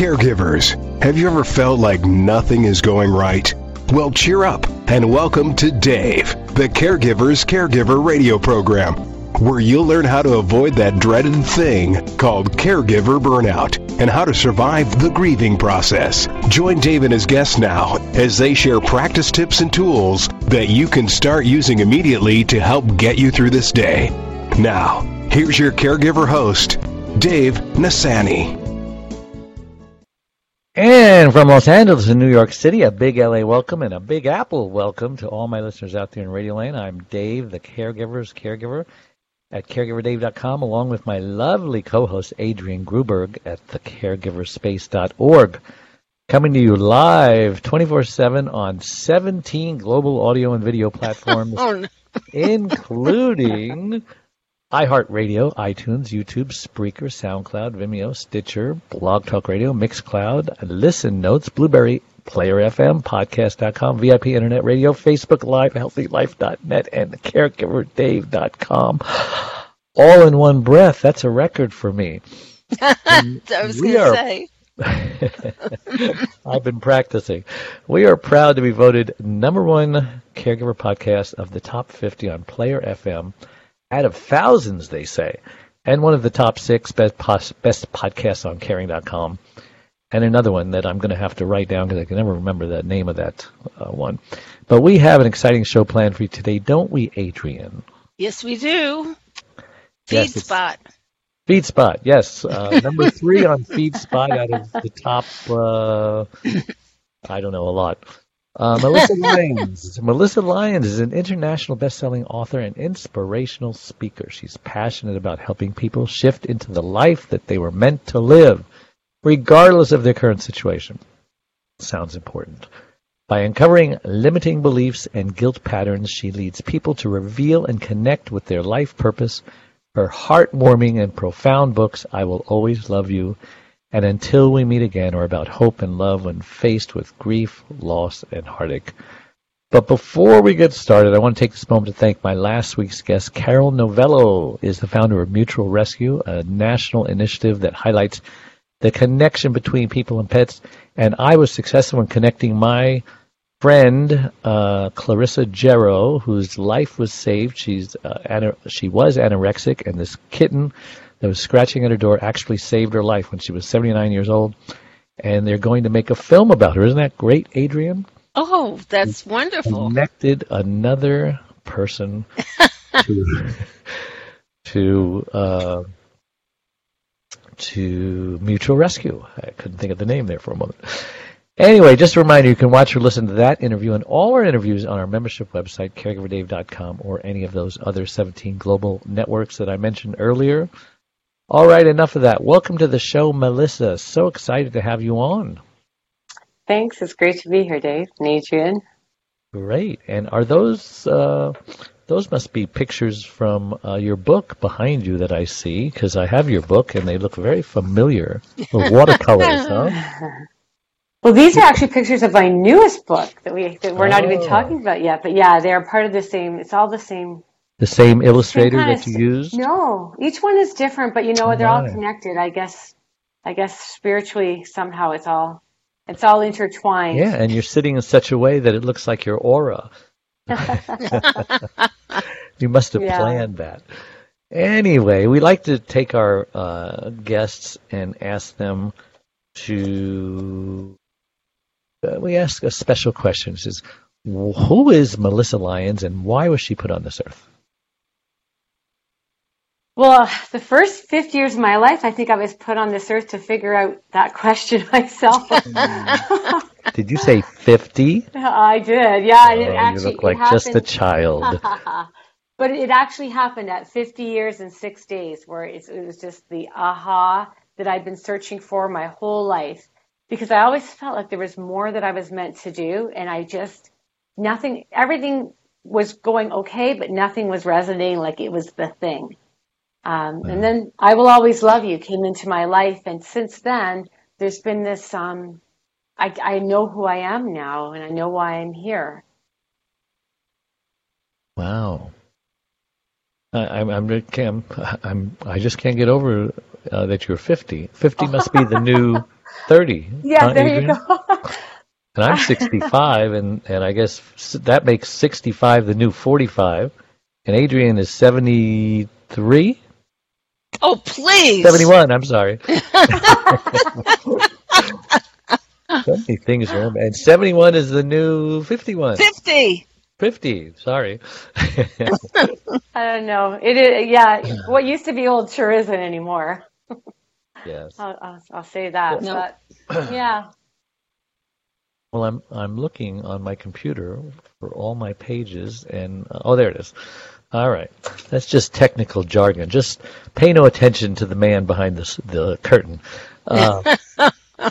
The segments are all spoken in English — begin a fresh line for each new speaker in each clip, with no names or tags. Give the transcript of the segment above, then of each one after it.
Caregivers, have you ever felt like nothing is going right? Well, cheer up and welcome to Dave, the Caregiver's Caregiver radio program, where you'll learn how to avoid that dreaded thing called caregiver burnout and how to survive the grieving process. Join Dave and his guests now as they share practice tips and tools that you can start using immediately to help get you through this day. Now, here's your caregiver host, Dave Nassaney.
And from Los Angeles and New York City, a big LA welcome and a big Apple welcome to all my listeners out there in Radio Land. I'm Dave, the caregiver's caregiver at caregiverdave.com, along with my lovely co-host Adrienne Gruberg at thecaregiverspace.org. Coming to you live 24-7 on 17 global audio and video platforms,
Oh, no.
including iHeartRadio, iTunes, YouTube, Spreaker, SoundCloud, Vimeo, Stitcher, Blog Talk Radio, Mixcloud, Listen Notes, Blubrry, Player FM, Podcast.com, VIP Internet Radio, Facebook Live, HealthyLife.net, and CaregiverDave.com. All in one breath. That's a record for me.
I was going to
are-
say.
I've been practicing. We are proud to be voted number one caregiver podcast of the top 50 on Player FM out of thousands, they say, and one of the top six best, pos- best podcasts on caring.com. And another one that I'm going to have to write down because I can never remember the name of that uh, one. But we have an exciting show planned for you today, don't we, Adrienne?
Yes, we do.
Yes,
Feed
it's-
spot.
FeedSpot, yes, uh, number three on FeedSpot out of the top. Uh, I don't know a lot. Uh, Melissa Lyons. Melissa Lyons is an international best-selling author and inspirational speaker. She's passionate about helping people shift into the life that they were meant to live, regardless of their current situation. Sounds important. By uncovering limiting beliefs and guilt patterns, she leads people to reveal and connect with their life purpose her heartwarming and profound books, I Will Always Love You, and Until We Meet Again, are about hope and love when faced with grief, loss, and heartache. But before we get started, I want to take this moment to thank my last week's guest, Carol Novello, is the founder of Mutual Rescue, a national initiative that highlights the connection between people and pets. And I was successful in connecting my friend uh, Clarissa Jarrow, whose life was saved. She's uh, she was anorexic, and this kitten that was scratching at her door actually saved her life when she was 79 years old. And they're going to make a film about her. Isn't that great, Adrienne?
Oh, that's wonderful.
Connected another person to to uh, to Mutual Rescue. I couldn't think of the name there for a moment. Anyway, just a reminder, you can watch or listen to that interview and all our interviews on our membership website, caregiverdave.com, or any of those other 17 global networks that I mentioned earlier. All right, enough of that. Welcome to the show, Melissa. So excited to have you on.
Thanks. It's great to be here, Dave and Adrienne.
Great. And are those uh, those must be pictures from uh, your book behind you that I see because I have your book and they look very familiar. The watercolors, huh?
Well, these are actually pictures of my newest book that we that we're not even
Oh.
talking about yet. But yeah, they are part of the same. It's all the same.
The same illustrator that you used.
No, each one is different, but you know what? They're all connected. I guess. I guess spiritually somehow it's all it's all intertwined.
Yeah, and you're sitting in such a way that it looks like your aura. you must have
Yeah.
planned that. Anyway, we like to take our uh, guests and ask them to. Uh, we ask a special question. It says, "Who is Melissa Lyons, and why was she put on this earth?"
Well, the first 50 years of my life, I think I was put on this earth to figure out that question myself.
Did you say fifty?
I did, yeah. and it
Oh, you look like
it
just a child.
but it actually happened at 50 years and six days, where it's, it was just the aha that I'd been searching for my whole life. Because I always felt like there was more that I was meant to do, and I just nothing, everything was going okay, but nothing was resonating like it was the thing. Um, and then I Will Always Love You came into my life. And since then, there's been this, um, I, I know who I am now and I know why I'm here.
Wow. I, I'm, I'm, I'm, I'm, I just can't get over uh, that you're 50. 50 must be the new 30.
Yeah,
huh,
there
Adrienne?
you go.
And I'm 65, and, and I guess that makes 65 the new 45. And Adrienne is 73?
Oh, please.
71, I'm sorry. so many things are, and 71 is the new 51.
50.
50, sorry.
I don't know. It is, yeah. What used to be old sure isn't anymore.
yes.
I'll, I'll, I'll say that.
No.
But yeah,
Well, I'm I'm looking on my computer for all my pages, and uh, oh, there it is. All right, that's just technical jargon. Just pay no attention to the man behind the the curtain. Uh,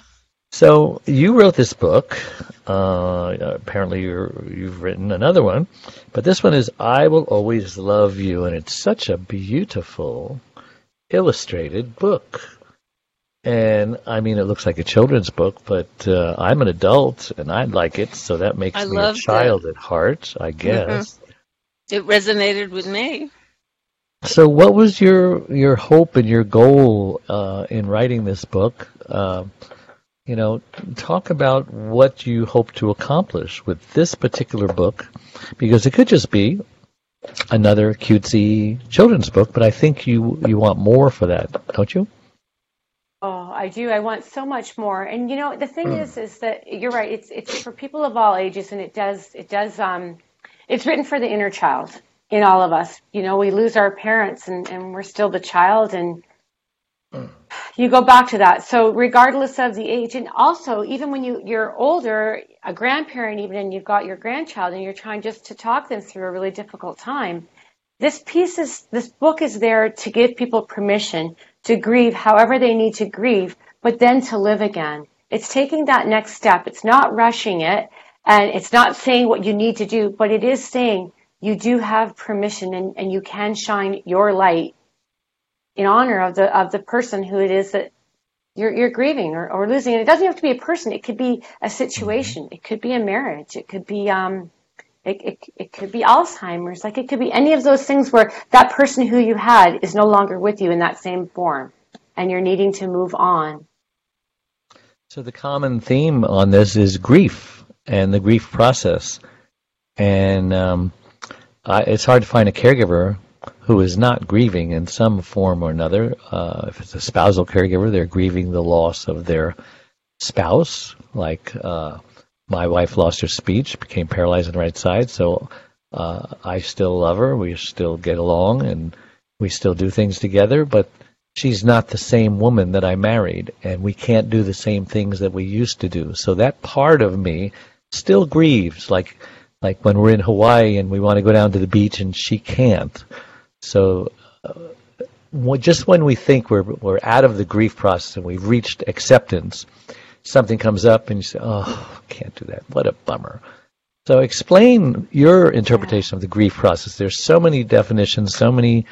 so you wrote this book. Uh, apparently, you're, you've written another one, but this one is "I Will Always Love You," and it's such a beautiful illustrated book. And I mean, it looks like a children's book, but uh, I'm an adult and I like it, so that makes
I
me a
it.
child at heart, I guess.
It resonated with me.
So, what was your your hope and your goal uh, in writing this book? Um you know, talk about what you hope to accomplish with this particular book, because it could just be another cutesy children's book, but I think you you want more for that, don't you?
Oh, I do. I want so much more. And you know, the thing is, is that you're right. It's it's for people of all ages, and it does it does um, it's written for the inner child in all of us. You know, we lose our parents, and and we're still the child, and you go back to that. So regardless of the age, and also even when you you're older, a grandparent even, and you've got your grandchild, and you're trying just to talk them through a really difficult time. This piece is this book is there to give people permission to grieve however they need to grieve, but then to live again. It's taking that next step. It's not rushing it, and it's not saying what you need to do, but it is saying you do have permission and, and you can shine your light in honor of the of the person who it is that you're you're grieving or, or losing. And it doesn't have to be a person. It could be a situation. It could be a marriage. It could be um it, it, it could be Alzheimer's. Like it could be any of those things where that person who you had is no longer with you in that same form and you're needing to move on.
So the common theme on this is grief and the grief process, and um, I, it's hard to find a caregiver who is not grieving in some form or another. Uh, if it's a spousal caregiver, they're grieving the loss of their spouse. Like uh, my wife lost her speech, became paralyzed on the right side, so uh, I still love her. We still get along, and we still do things together, but she's not the same woman that I married, and we can't do the same things that we used to do. So that part of me still grieves, like like when we're in Hawaii and we want to go down to the beach and she can't. So uh, just when we think we're we're out of the grief process and we've reached acceptance, something comes up and you say, "Oh, can't do that. What a bummer." So explain your interpretation of the grief process. There's so many definitions, so many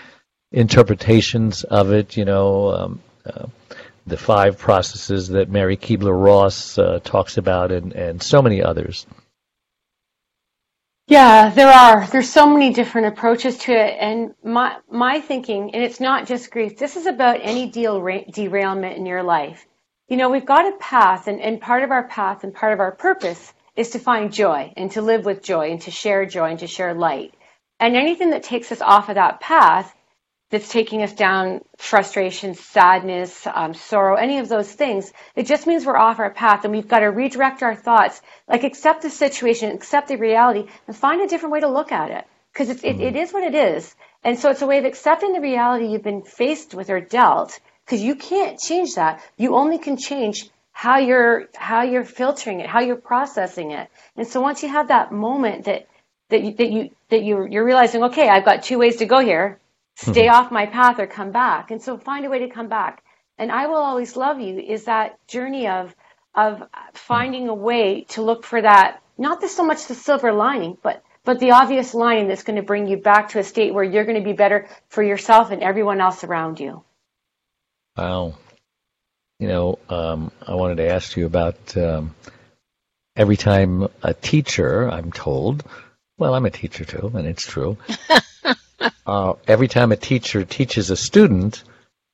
interpretations of it. You know, um, uh, the five processes that Mary Kübler-Ross uh, talks about, and and so many others.
Yeah, there are. There's so many different approaches to it, and my my thinking, and it's not just grief. This is about any deal derailment in your life. You know, we've got a path, and, and part of our path and part of our purpose is to find joy and to live with joy and to share joy and to share light. And anything that takes us off of that path, that's taking us down frustration, sadness, um, sorrow, any of those things, it just means we're off our path and we've got to redirect our thoughts, like accept the situation, accept the reality, and find a different way to look at it. Because it, it, it is what it is. And so it's a way of accepting the reality you've been faced with or dealt, because you can't change that. You only can change how you're how you're filtering it, how you're processing it. And so once you have that moment that that you that you that you you're realizing, okay, I've got two ways to go here stay off my path or come back. And so find a way to come back. And I will always love you is that journey of of finding a way to look for that not the, so much the silver lining, but but the obvious lining that's going to bring you back to a state where you're going to be better for yourself and everyone else around you.
Wow. You know, um, I wanted to ask you about um, every time a teacher, I'm told, well, I'm a teacher too, and it's true. every time a teacher teaches a student,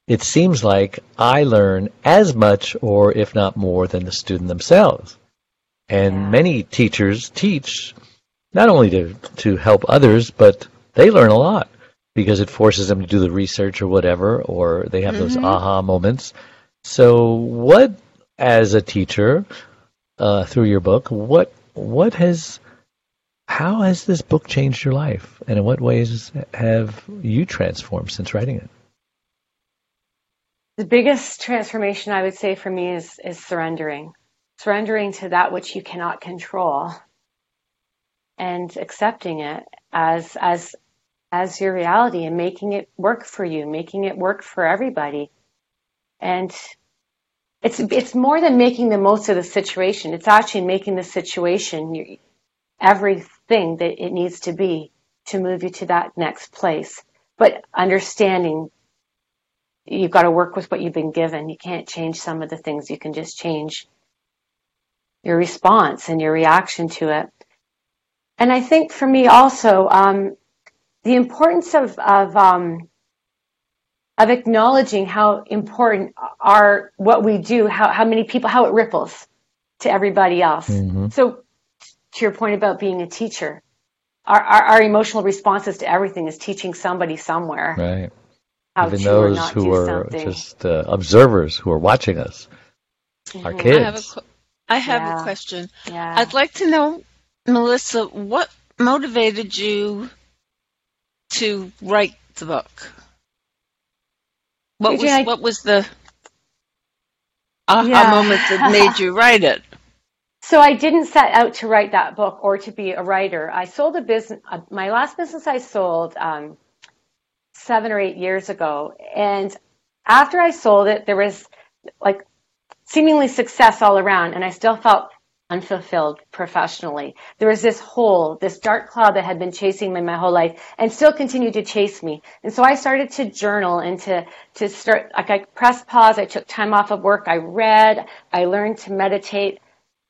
it seems like I learn as much or if not more than the student themselves. And
Yeah.
many teachers teach not only to, to help others, but they learn a lot because it forces them to do the research or whatever, or they have those
Mhm.
aha moments. So, what, as a teacher, uh, through your book, what what has how has this book changed your life, and in what ways have you transformed since writing it?
The biggest transformation I would say for me is is surrendering. Surrendering to that which you cannot control and accepting it as as as your reality and making it work for you, making it work for everybody. And it's it's more than making the most of the situation. It's actually making the situation everything that it needs to be to move you to that next place. But understanding you've got to work with what you've been given. You can't change some of the things. You can just change your response and your reaction to it. And I think for me also, um, the importance of of um, of acknowledging how important our what we do, how how many people, how it ripples to everybody else.
Mhm.
So, to your point about being a teacher, our, our our emotional responses to everything is teaching somebody somewhere
Right.
how
Even
to or
those
not
who
do
are
something.
just uh, observers who are watching us, our
Mhm.
kids.
I have a, have
Yeah.
a question.
Yeah.
I'd like to know, Melissa, what motivated you to write the book? What was
I-
what was the aha
Yeah.
moment that made you write it?
So I didn't set out to write that book or to be a writer. I sold a business. Uh, my last business I sold um, seven or eight years ago, and after I sold it, there was like seemingly success all around, and I still felt unfulfilled professionally. There was this hole, this dark cloud that had been chasing me my whole life, and still continued to chase me. And so I started to journal and to to start. Like I pressed pause. I took time off of work. I read. I learned to meditate.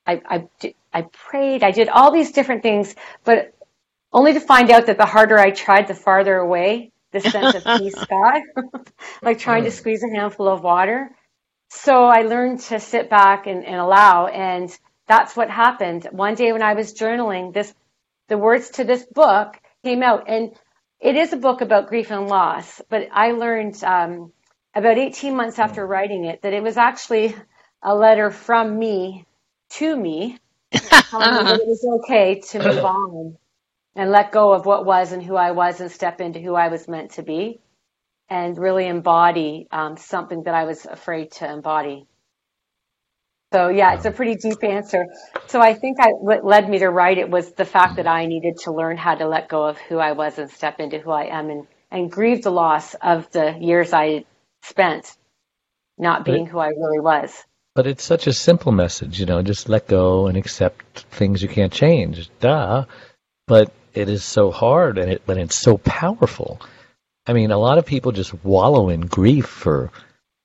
I, I, I prayed, I did all these different things, but only to find out that the harder I tried, the farther away the sense of peace got, like trying to squeeze a handful of water. So I learned to sit back and, and allow, and that's what happened. One day when I was journaling, this, the words to this book came out, and it is a book about grief and loss, but I learned um, about 18 months after writing it that it was actually a letter from me to me, telling me that it was okay to move on and let go of what was and who I was and step into who I was meant to be and really embody um, something that I was afraid to embody. So yeah, it's a pretty deep answer. So I think I, what led me to write it was the fact that I needed to learn how to let go of who I was and step into who I am and, and grieve the loss of the years I spent not being who I really was.
But it's such a simple message, you know, just let go and accept things you can't change. Duh. But it is so hard and it but it's so powerful. I mean, a lot of people just wallow in grief for,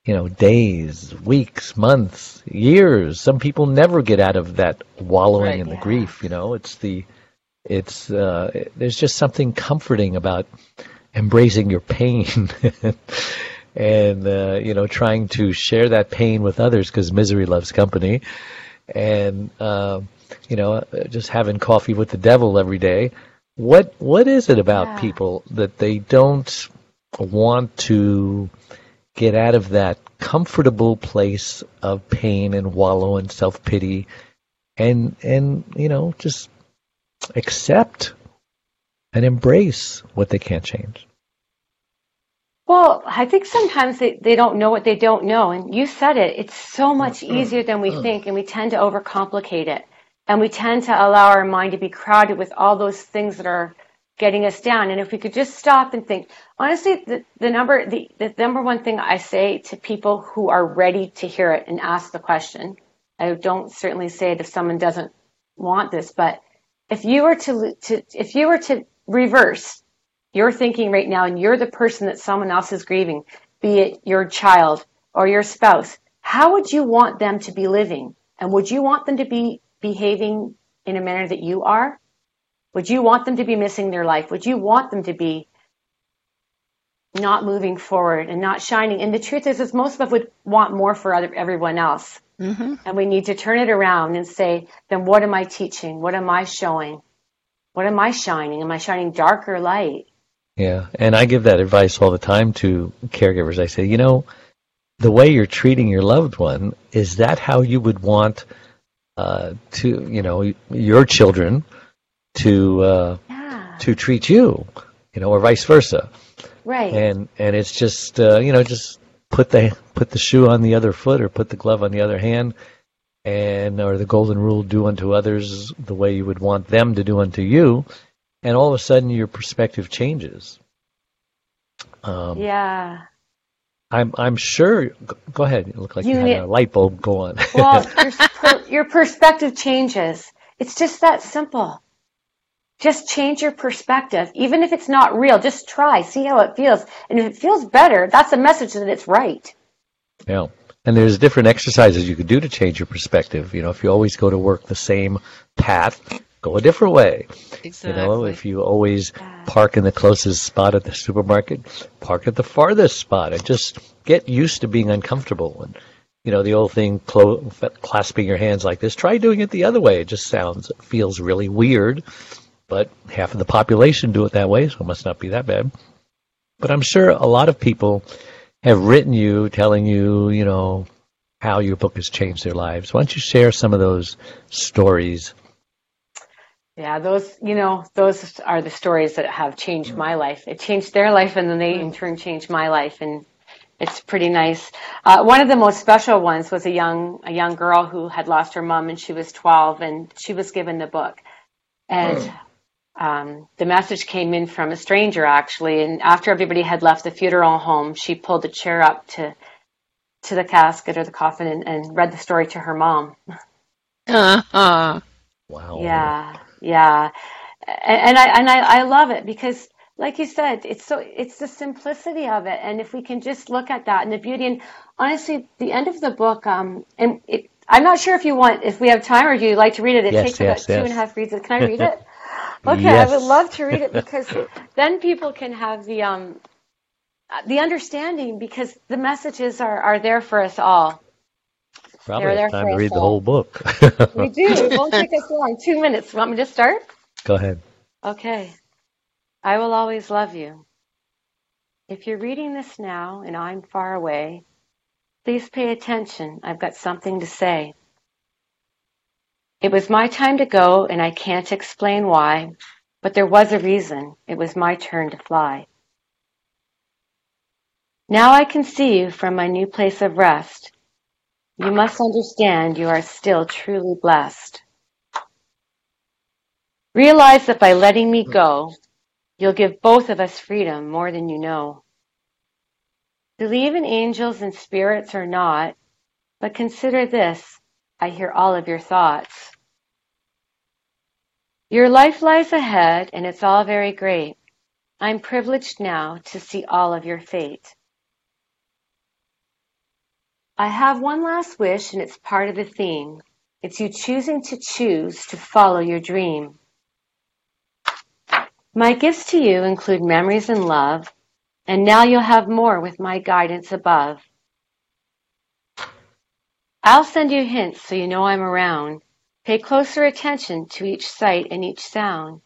you know, days, weeks, months, years. Some people never get out of that wallowing
Right.
in the
Yeah.
grief, you know. It's the it's uh there's just something comforting about embracing your pain and uh, you know trying to share that pain with others because misery loves company. And uh, you know just having coffee with the devil every day. What what is it about
Yeah.
people that they don't want to get out of that comfortable place of pain and wallow and self-pity and and you know just accept and embrace what they can't change
Well, I think sometimes they, they don't know what they don't know. And you said it, it's so mm-hmm. much easier than we mm-hmm. think, and we tend to overcomplicate it. And we tend to allow our mind to be crowded with all those things that are getting us down. And if we could just stop and think, honestly, the, the number the, the number one thing I say to people who are ready to hear it and ask the question, I don't certainly say it if someone doesn't want this, but if you were to, to if you were to reverse you're thinking right now and you're the person that someone else is grieving, be it your child or your spouse, how would you want them to be living? And would you want them to be behaving in a manner that you are? Would you want them to be missing their life? Would you want them to be not moving forward and not shining. And the truth is, is most of us would want more for other, everyone else.
Mm-hmm.
And we need to turn it around and say, then what am I teaching? What am I showing? What am I shining? Am I shining dark or light?
Yeah, and I give that advice all the time to caregivers. I say, you know, the way you're treating your loved one is that how you would want uh, to, you know, your children to uh,
Yeah.
to treat you, you know, or vice versa.
Right.
And and it's just uh, you know just put the put the shoe on the other foot or put the glove on the other hand, and or the golden rule: do unto others the way you would want them to do unto you, and all of a sudden your perspective changes. Um,
yeah.
I'm I'm sure. Go, ahead. You look like you,
You
had
need-
a light bulb go on.
Well, your, your perspective changes. It's just that simple. Just change your perspective. Even if it's not real, just try, see how it feels. And if it feels better, that's a message that it's right.
Yeah. And there's different exercises you could do to change your perspective. You know, if you always go to work the same path, go a different way.
Exactly.
You know, if you always park in the closest spot at the supermarket, park at the farthest spot, and just get used to being uncomfortable. And you know, the old thing, clo- clasping your hands like this. Try doing it the other way. It just sounds, feels really weird, but half of the population do it that way, so it must not be that bad. But I'm sure a lot of people have written you, telling you, you know, how your book has changed their lives. Why don't you share some of those stories?
Yeah, those, you know, those are the stories that have changed my life. It changed their life and then they in turn changed my life and it's pretty nice. Uh, one of the most special ones was a young, a young girl who had lost her mom and she was 12 and she was given the book. And, um, the message came in from a stranger actually. And after everybody had left the funeral home, she pulled the chair up to, to the casket or the coffin and, and read the story to her mom.
Uh-huh.
Wow.
Yeah, yeah, and, and I and I, I love it because, like you said, it's so it's the simplicity of it, and if we can just look at that and the beauty, and honestly, the end of the book, um, and it, I'm not sure if you want, if we have time, or do you like to read it? It
Yes,
takes
yes,
about two and
yes.
half reads. Can I read it? Okay,
Yes.
I would love to read it because then people can have the um the understanding because the messages are are there for us all.
Probably it's time to read the whole book.
We do. It won't take us long. Two minutes. Want me to start?
Go ahead.
Okay. I will always love you. If you're reading this now and I'm far away, please pay attention. I've got something to say. It was my time to go and I can't explain why, but there was a reason. It was my turn to fly. Now I can see you from my new place of rest. You must understand you are still truly blessed. Realize that by letting me go, you'll give both of us freedom more than you know. Believe in angels and spirits or not, but consider this I hear all of your thoughts. Your life lies ahead, and it's all very great. I'm privileged now to see all of your fate. I have one last wish, and it's part of the theme. It's you choosing to choose to follow your dream. My gifts to you include memories and love, and now you'll have more with my guidance above. I'll send you hints so you know I'm around. Pay closer attention to each sight and each sound.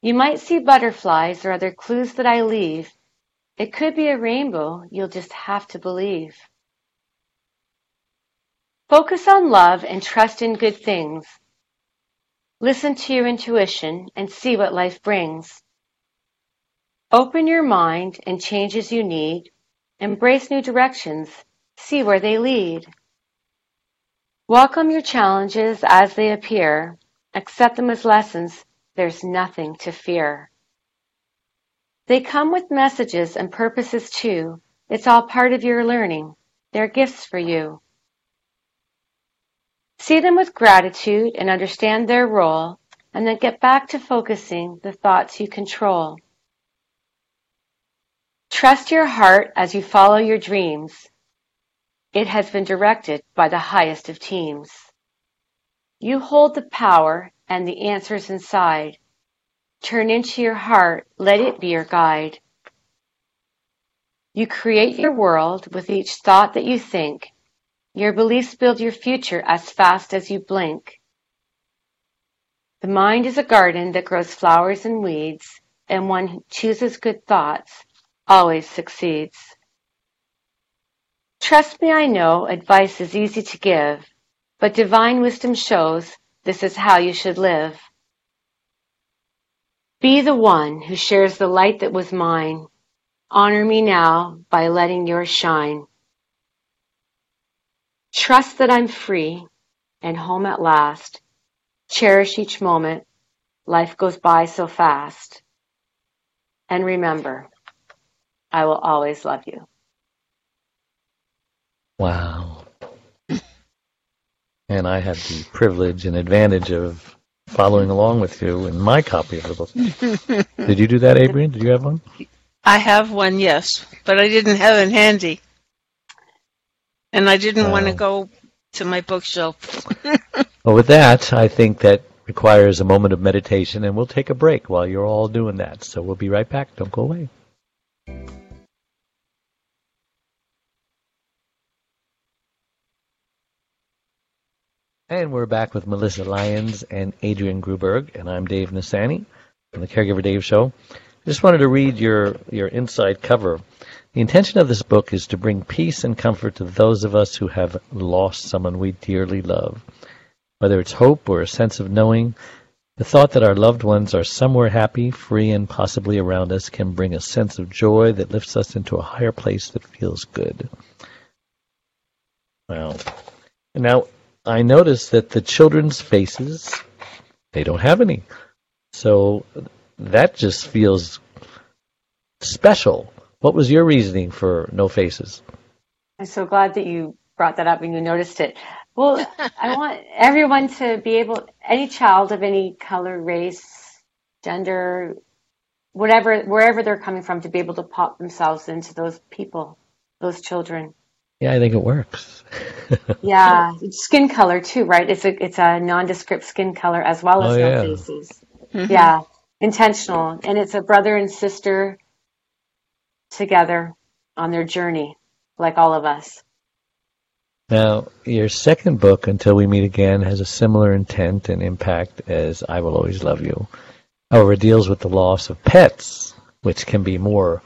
You might see butterflies or other clues that I leave. It could be a rainbow, you'll just have to believe. Focus on love and trust in good things. Listen to your intuition and see what life brings. Open your mind and change as you need. Embrace new directions. See where they lead. Welcome your challenges as they appear. Accept them as lessons. There's nothing to fear. They come with messages and purposes too. It's all part of your learning. They're gifts for you. See them with gratitude and understand their role, and then get back to focusing the thoughts you control. Trust your heart as you follow your dreams. It has been directed by the highest of teams. You hold the power and the answers inside. Turn into your heart, let it be your guide. You create your world with each thought that you think. Your beliefs build your future as fast as you blink. The mind is a garden that grows flowers and weeds, and one who chooses good thoughts always succeeds. Trust me, I know advice is easy to give, but divine wisdom shows this is how you should live. Be the one who shares the light that was mine. Honor me now by letting yours shine. Trust that I'm free and home at last. Cherish each moment. Life goes by so fast. And remember, I will always love you.
Wow. And I had the privilege and advantage of following along with you in my copy of the book. Did you do that, Adrienne? Did you have one?
I have one, yes, but I didn't have it handy. And I didn't want to go to my bookshelf.
well, with that, I think that requires a moment of meditation, and we'll take a break while you're all doing that. So we'll be right back. Don't go away. And we're back with Melissa Lyons and Adrienne Gruberg, and I'm Dave Nassaney from the Caregiver Dave Show. I just wanted to read your, your inside cover. The intention of this book is to bring peace and comfort to those of us who have lost someone we dearly love. Whether it's hope or a sense of knowing, the thought that our loved ones are somewhere happy, free, and possibly around us can bring a sense of joy that lifts us into a higher place that feels good. Well, now I noticed that the children's faces, they don't have any. So that just feels special. What was your reasoning for no faces?
I'm so glad that you brought that up and you noticed it. Well, I want everyone to be able, any child of any color, race, gender, whatever, wherever they're coming from, to be able to pop themselves into those people, those children.
Yeah, I think it works.
yeah, skin color too, right? It's a it's a nondescript skin color as well as
oh,
no
yeah.
faces. Mm-hmm. Yeah, intentional, and it's a brother and sister together on their journey, like all of us.
Now, your second book, Until We Meet Again, has a similar intent and impact as I Will Always Love You. However, it deals with the loss of pets, which can be more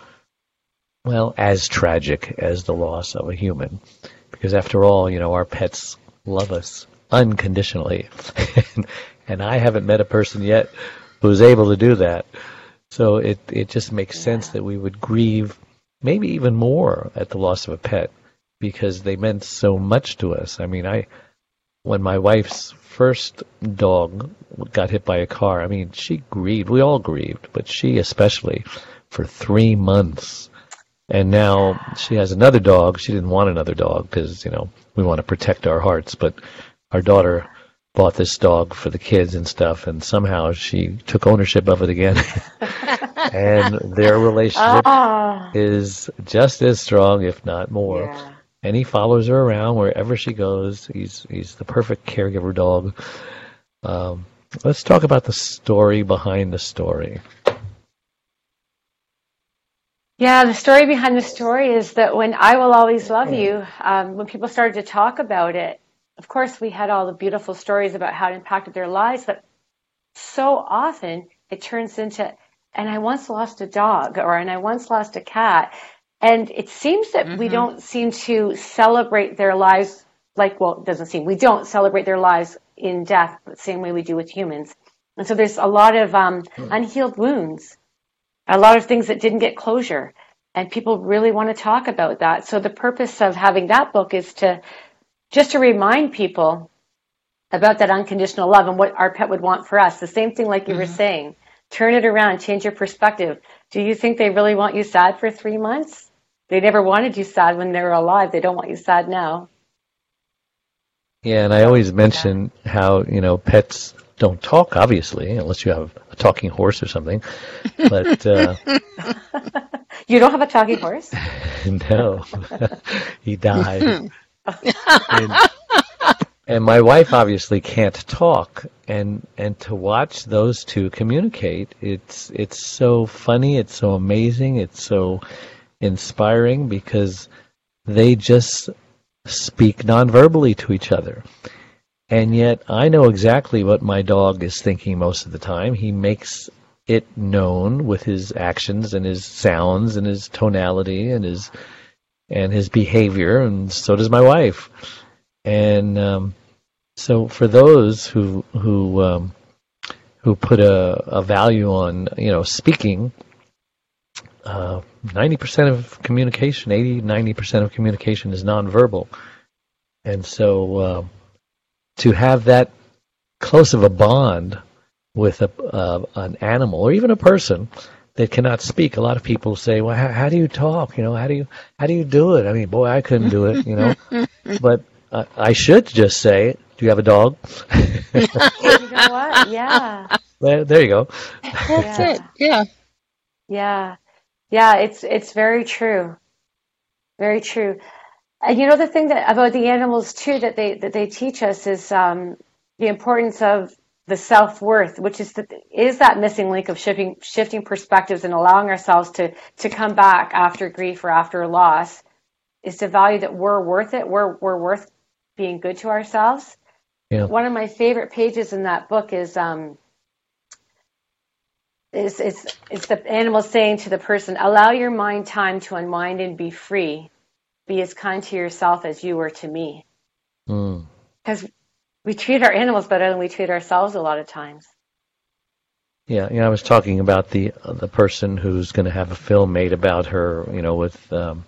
well, as tragic as the loss of a human. Because after all, you know, our pets love us unconditionally. and I haven't met a person yet who's able to do that. So it, it just makes yeah. sense that we would grieve maybe even more at the loss of a pet because they meant so much to us. I mean, I, when my wife's first dog got hit by a car, I mean, she grieved. We all grieved, but she especially for three months and now she has another dog. She didn't want another dog because you know we want to protect our hearts. But our daughter bought this dog for the kids and stuff, and somehow she took ownership of it again. and their relationship
oh.
is just as strong, if not more.
Yeah.
And he follows her around wherever she goes. He's he's the perfect caregiver dog. Um, let's talk about the story behind the story.
Yeah, the story behind the story is that when I Will Always Love You, um, when people started to talk about it, of course, we had all the beautiful stories about how it impacted their lives, but so often it turns into, and I once lost a dog, or and I once lost a cat. And it seems that mm-hmm. we don't seem to celebrate their lives like, well, it doesn't seem, we don't celebrate their lives in death the same way we do with humans. And so there's a lot of um, mm. unhealed wounds a lot of things that didn't get closure. And people really want to talk about that. So the purpose of having that book is to just to remind people about that unconditional love and what our pet would want for us. The same thing like you mm-hmm. were saying. Turn it around, change your perspective. Do you think they really want you sad for three months? They never wanted you sad when they were alive. They don't want you sad now.
Yeah, and I always mention how, you know, pets don't talk, obviously, unless you have a talking horse or something. But uh,
you don't have a talking horse?
no, he died. And, and my wife obviously can't talk, and and to watch those two communicate, it's it's so funny, it's so amazing, it's so inspiring because they just speak nonverbally to each other. And yet, I know exactly what my dog is thinking most of the time. He makes it known with his actions and his sounds and his tonality and his and his behavior, and so does my wife. And um, so, for those who who um, who put a, a value on you know speaking, uh, ninety percent of communication, 80 90 percent of communication is nonverbal, and so uh, to have that close of a bond with a, uh, an animal or even a person that cannot speak. A lot of people say, "Well, how, how, do you talk? You know, how do you how do you do it?" I mean, boy, I couldn't do it. You know, but uh, I should just say, "Do you have a dog?"
you know what? Yeah.
There, there you go.
That's yeah. it. Yeah.
Yeah. Yeah. It's it's very true. Very true. And you know the thing that about the animals too that they that they teach us is um, the importance of the self worth, which is the, is that missing link of shifting shifting perspectives and allowing ourselves to to come back after grief or after a loss, is to value that we're worth it. We're we're worth being good to ourselves. Yeah. One of my favorite pages in that book is um, is is is the animal saying to the person, "Allow your mind time to unwind and be free." be as kind to yourself as you were to me.
Hmm.
Because mm. We treat our animals better than we treat ourselves a lot of times.
Yeah, you know, I was talking about the uh, the person who's going to have a film made about her, you know, with um,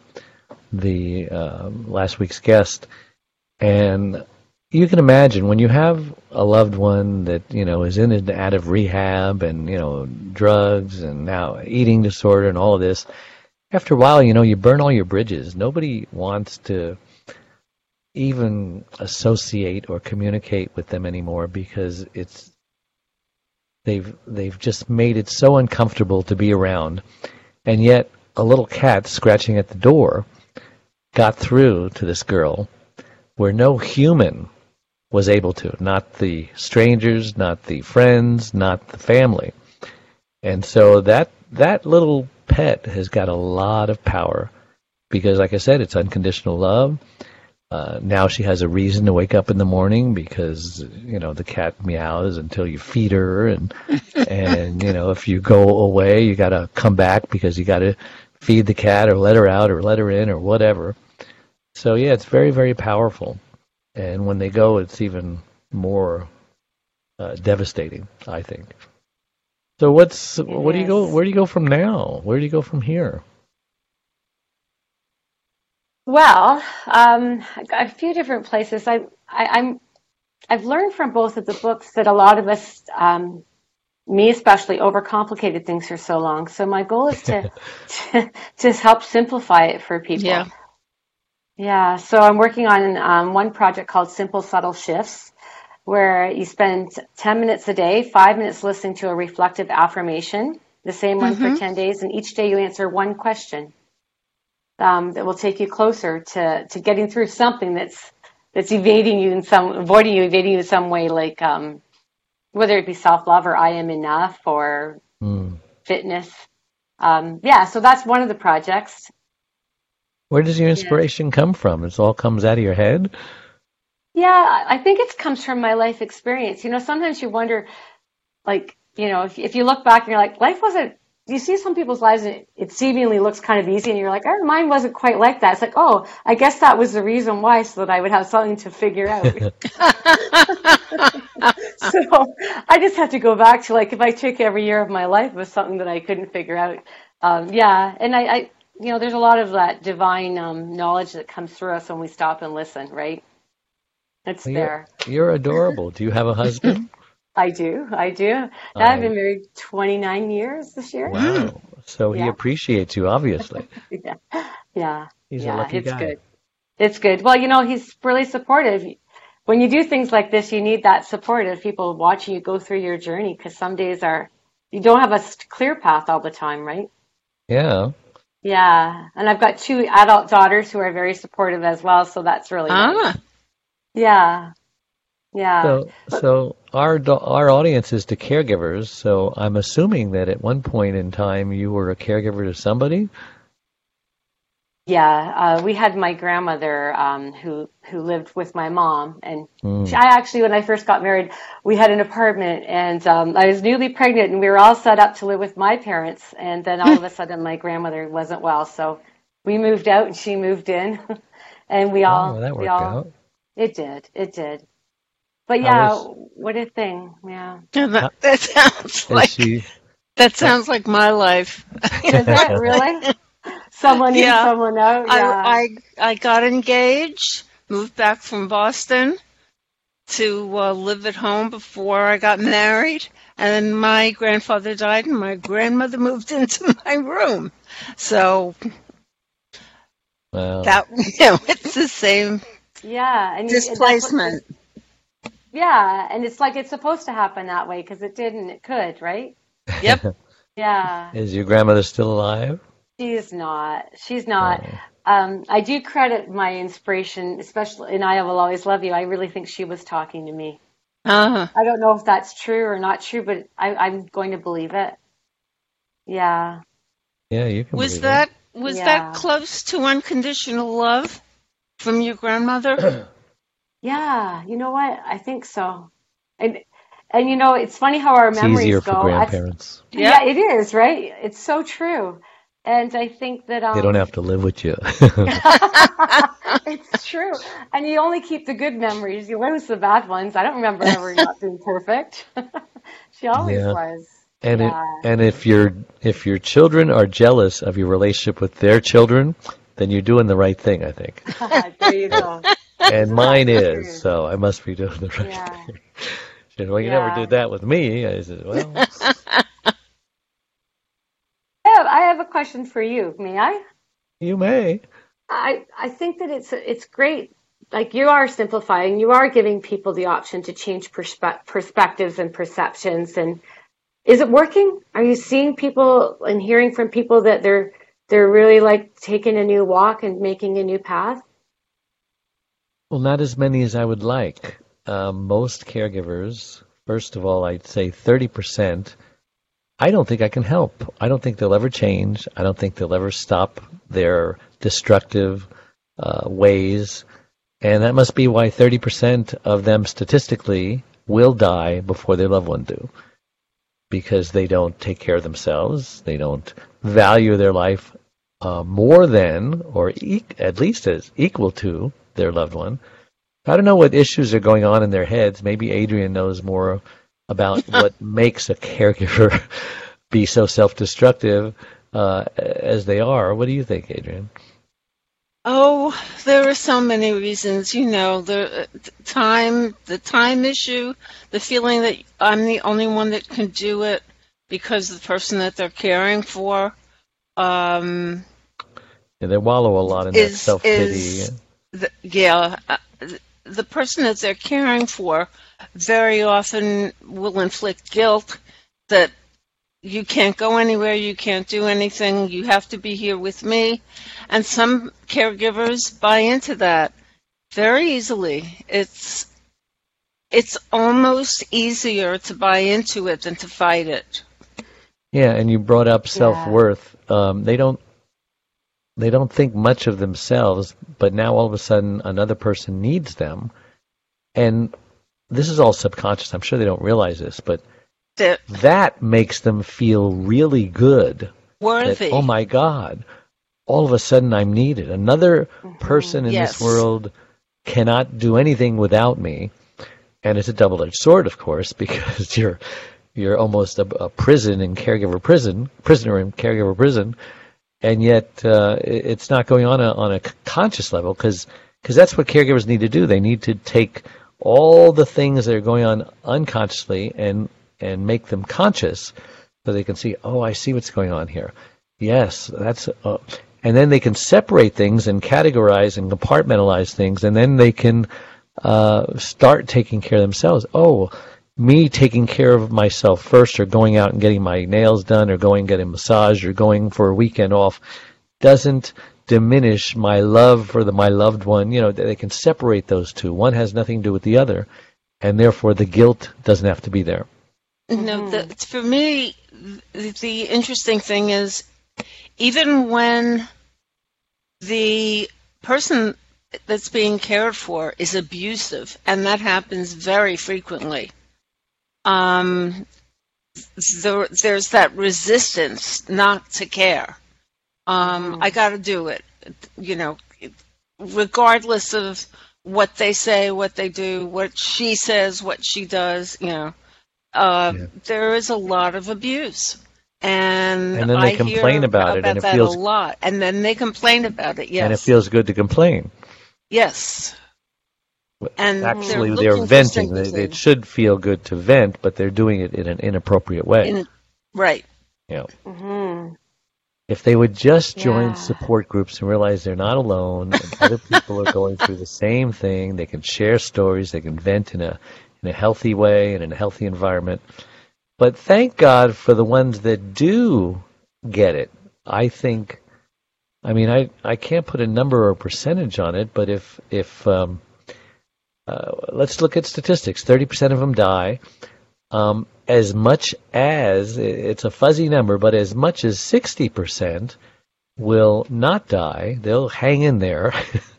the uh, last week's guest, and you can imagine when you have a loved one that you know is in and out of rehab and you know drugs and now eating disorder and all of this after a while, you know, you burn all your bridges. Nobody wants to even associate or communicate with them anymore because it's they've they've just made it so uncomfortable to be around. And yet a little cat scratching at the door got through to this girl where no human was able to, not the strangers, not the friends, not the family. And so that that little pet has got a lot of power because, like I said, it's unconditional love. Uh, now she has a reason to wake up in the morning because you know the cat meows until you feed her, and and you know if you go away, you got to come back because you got to feed the cat or let her out or let her in or whatever. So yeah, it's very very powerful, and when they go, it's even more uh, devastating, I think. So what's what do you go? Where do you go from now? Where do you go from here?
Well, um, a few different places. I, I, am I've learned from both of the books that a lot of us, um, me especially, overcomplicated things for so long. So my goal is to, to to help simplify it for people.
Yeah.
Yeah. So I'm working on um, one project called Simple Subtle Shifts where you spend 10 minutes a day, five minutes listening to a reflective affirmation, the same one mm-hmm. for 10 days, and each day you answer one question um, that will take you closer to, to getting through something that's that's evading you in some, avoiding you, evading you in some way, like um, whether it be self love or I am enough or mm. fitness. Um, yeah, so that's one of the projects.
Where does your inspiration yeah. come from? It all comes out of your head?
Yeah, I think it comes from my life experience. You know, sometimes you wonder, like, you know, if, if you look back and you're like, life wasn't, you see some people's lives and it, it seemingly looks kind of easy and you're like, oh, mine wasn't quite like that. It's like, oh, I guess that was the reason why so that I would have something to figure out. so I just have to go back to like, if I took every year of my life was something that I couldn't figure out. Um, yeah. And I, I, you know, there's a lot of that divine um, knowledge that comes through us when we stop and listen, right? It's well, there.
You're, you're adorable. Do you have a husband?
I do. I do. I've been married 29 years this year.
Wow. So yeah. he appreciates you, obviously.
yeah. Yeah.
He's
yeah,
a lucky
it's
guy.
good. It's good. Well, you know, he's really supportive. When you do things like this, you need that support of people watching you go through your journey because some days are, you don't have a clear path all the time, right?
Yeah.
Yeah. And I've got two adult daughters who are very supportive as well. So that's really ah. Nice. Yeah. Yeah.
So, so our our audience is to caregivers. So I'm assuming that at one point in time you were a caregiver to somebody.
Yeah, uh, we had my grandmother um, who who lived with my mom, and
Mm.
she, I actually, when I first got married, we had an apartment, and um, I was newly pregnant, and we were all set up to live with my parents, and then all of a sudden, my grandmother wasn't well, so we moved out, and she moved in, and we all
Oh, that
we
worked
all
out.
it did it did, but yeah,
was-
what a thing, yeah.
And that, that sounds like
she?
that sounds like my life.
Is that really? Someone in, someone out, yeah.
I, I I got engaged, moved back from Boston to uh, live at home before I got married, and then my grandfather died, and my grandmother moved into my room. So
Well,
that you know, it's the same
yeah, and you- and that's what-
displacement.
Yeah, and it's like it's supposed to happen that way because it didn't. it could, right?
Yep.
Yeah,
is your grandmother still alive?
she's not. She's not. Um, I do credit my inspiration, especially in I Will Always Love You. I really think she was talking to me.
Uh-huh.
I don't know if that's true or not true, but I, I'm going to believe it. Yeah.
Yeah, you can.
Was
believe
that was
Yeah.
that close to unconditional love from your grandmother?
Yeah, you know what? I think so. And and you know, it's funny how our
it. It's
memories
easier
go.
for
That's-
grandparents.
Yeah, it is, right? It's so true. And I think that um,
They don't have to live with you.
it's true. And you only keep the good memories. You lose the bad ones. I don't remember ever not being perfect. she always
Yeah.
was.
And it, and if your if your children are jealous of your relationship with their children, then you're doing the right thing, I think.
there you go.
And mine is, so I must be doing the right
Yeah.
thing. She said, "Well, you
Yeah.
never did that with me." I said, "Well,
I have, I have a question for you. May I?
you may."
I I think that it's it's great. Like you are simplifying, you are giving people the option to change perspe- perspectives and perceptions. And is it working? Are you seeing people and hearing from people that they're they're really like taking a new walk and making a new path?
Well, not as many as I would like. Um, most caregivers, first of all, I'd say 30%, I don't think I can help. I don't think they'll ever change. I don't think they'll ever stop their destructive uh, ways. And that must be why 30% of them statistically will die before their loved one do. Because they don't take care of themselves. They don't value their life uh, more than, or e- at least as equal to, their loved one. I don't know what issues are going on in their heads. Maybe Adrienne knows more about what makes a caregiver be so self-destructive uh, as they are. What do you think, Adrienne?
Oh, there are so many reasons. You know, the time, the time issue, the feeling that I'm the only one that can do it because the person that they're caring for. Um,
Yeah, they wallow a lot in that
Is-
self-pity.
Is- the, yeah, uh, the person that they're caring for very often will inflict guilt that you can't go anywhere, you can't do anything, you have to be here with me. And some caregivers buy into that very easily. It's it's almost easier to buy into it than to fight it.
Yeah, and you brought up self-worth. Um, they don't they don't think much of themselves, but now all of a sudden another person needs them. And this is all subconscious. I'm sure they don't realize this, but
That
that makes them feel really good. That,
worthy.
oh my God, all of a sudden I'm needed. Another mm-hmm. person in
Yes.
this world cannot do anything without me. And it's a double-edged sword, of course, because you're you're almost a, a prison in caregiver prison, prisoner in caregiver prison, and yet uh, it's not going on a, on a conscious level because that's what caregivers need to do. They need to take all the things that are going on unconsciously and and make them conscious so they can see, oh, I see what's going on here. Yes, that's, uh, and then they can separate things and categorize and compartmentalize things, and then they can uh, start taking care of themselves. Oh, me taking care of myself first, or going out and getting my nails done, or going and getting a massage, or going for a weekend off, doesn't diminish my love for the, my loved one. You know, they can separate those two. One has nothing to do with the other, and therefore the guilt doesn't have to be there.
No, mm-hmm. the, for me, the, the interesting thing is, even when the person that's being cared for is abusive, and that happens very frequently. Um, there, there's that resistance not to care. Um, I got to do it, you know, regardless of what they say, what they do, what she says, what she does. You know, uh,
Yeah.
there is a lot of abuse, and
And then they
I
complain
hear
about it, and it
that
feels-
a lot. And then they complain about it. Yes,
And it feels good to complain.
yes. And
Actually,
they're
they're, venting. They, it should feel good to vent, but they're doing it in an inappropriate way.
In- right.
you know,
hmm
if they would just join
Yeah.
support groups and realize they're not alone, and other people are going through the same thing, they can share stories, they can vent in a in a healthy way and in a healthy environment. But thank God for the ones that do get it. I think. I mean, I, I can't put a number or a percentage on it, but if if um, uh, let's look at statistics, thirty percent of them die. Um, as much as it's a fuzzy number, but as much as sixty percent will not die. They'll hang in there,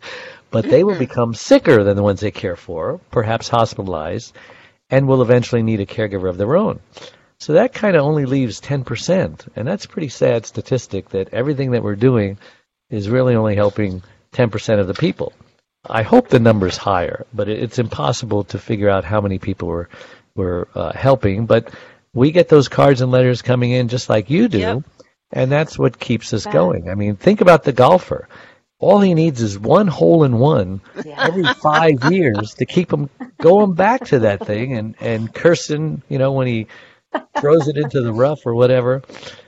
but they will become sicker than the ones they care for, perhaps hospitalized, and will eventually need a caregiver of their own. So that kind of only leaves 10%. And that's a pretty sad statistic that everything that we're doing is really only helping 10% of the people. I hope the number's higher, but it's impossible to figure out how many people we're, we're uh, helping. But we get those cards and letters coming in just like you do.
Yep.
And that's what keeps us
Yeah.
going. I mean, think about the golfer. All he needs is one hole in one
Yeah.
every five years to keep him going back to that thing and, and cursing, you know, when he throws it into the rough or whatever.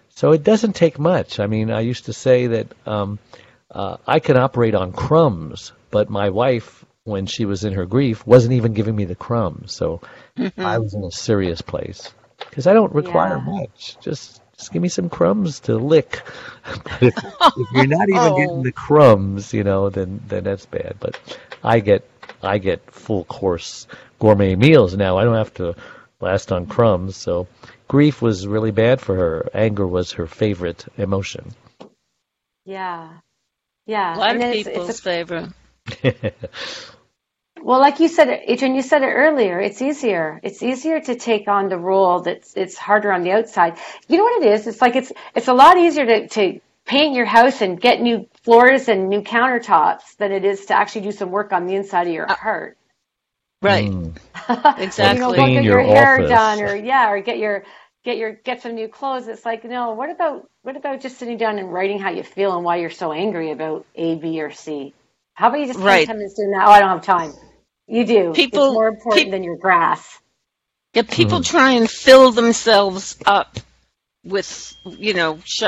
So it doesn't take much. I mean, I used to say that um, uh, I can operate on crumbs, but my wife, when she was in her grief, wasn't even giving me the crumbs. So mm-hmm. I was in a serious place because I don't require
Yeah.
much. Just just give me some crumbs to lick. but if, if you're not even
Oh.
getting the crumbs, you know, then then that's bad. But I get I get full course gourmet meals now. I don't have to last on crumbs. So grief was really bad for her. Anger was her favorite emotion.
Yeah. Yeah.
A lot
And
of
then it's-
people's
it's a-
favor.
Well, like you said, Adrienne, you said it earlier. It's easier. It's easier to take on the role that's it's harder on the outside. You know what it is? It's like it's it's a lot easier to, to paint your house and get new floors and new countertops than it is to actually do some work on the inside of your heart.
Right.
Mm.
Exactly.
You know, get
your
your, hair
office.
done, or yeah, or get your get your get some new clothes. It's like no. What about what about just sitting down and writing how you feel and why you're so angry about A, B, or C? How about you just spend
Right.
ten minutes doing that? Oh, I don't have time. You do.
People-
it's more important
peop-
than your grass.
Yeah, people
Mm-hmm.
try and fill themselves up with, you know, sh-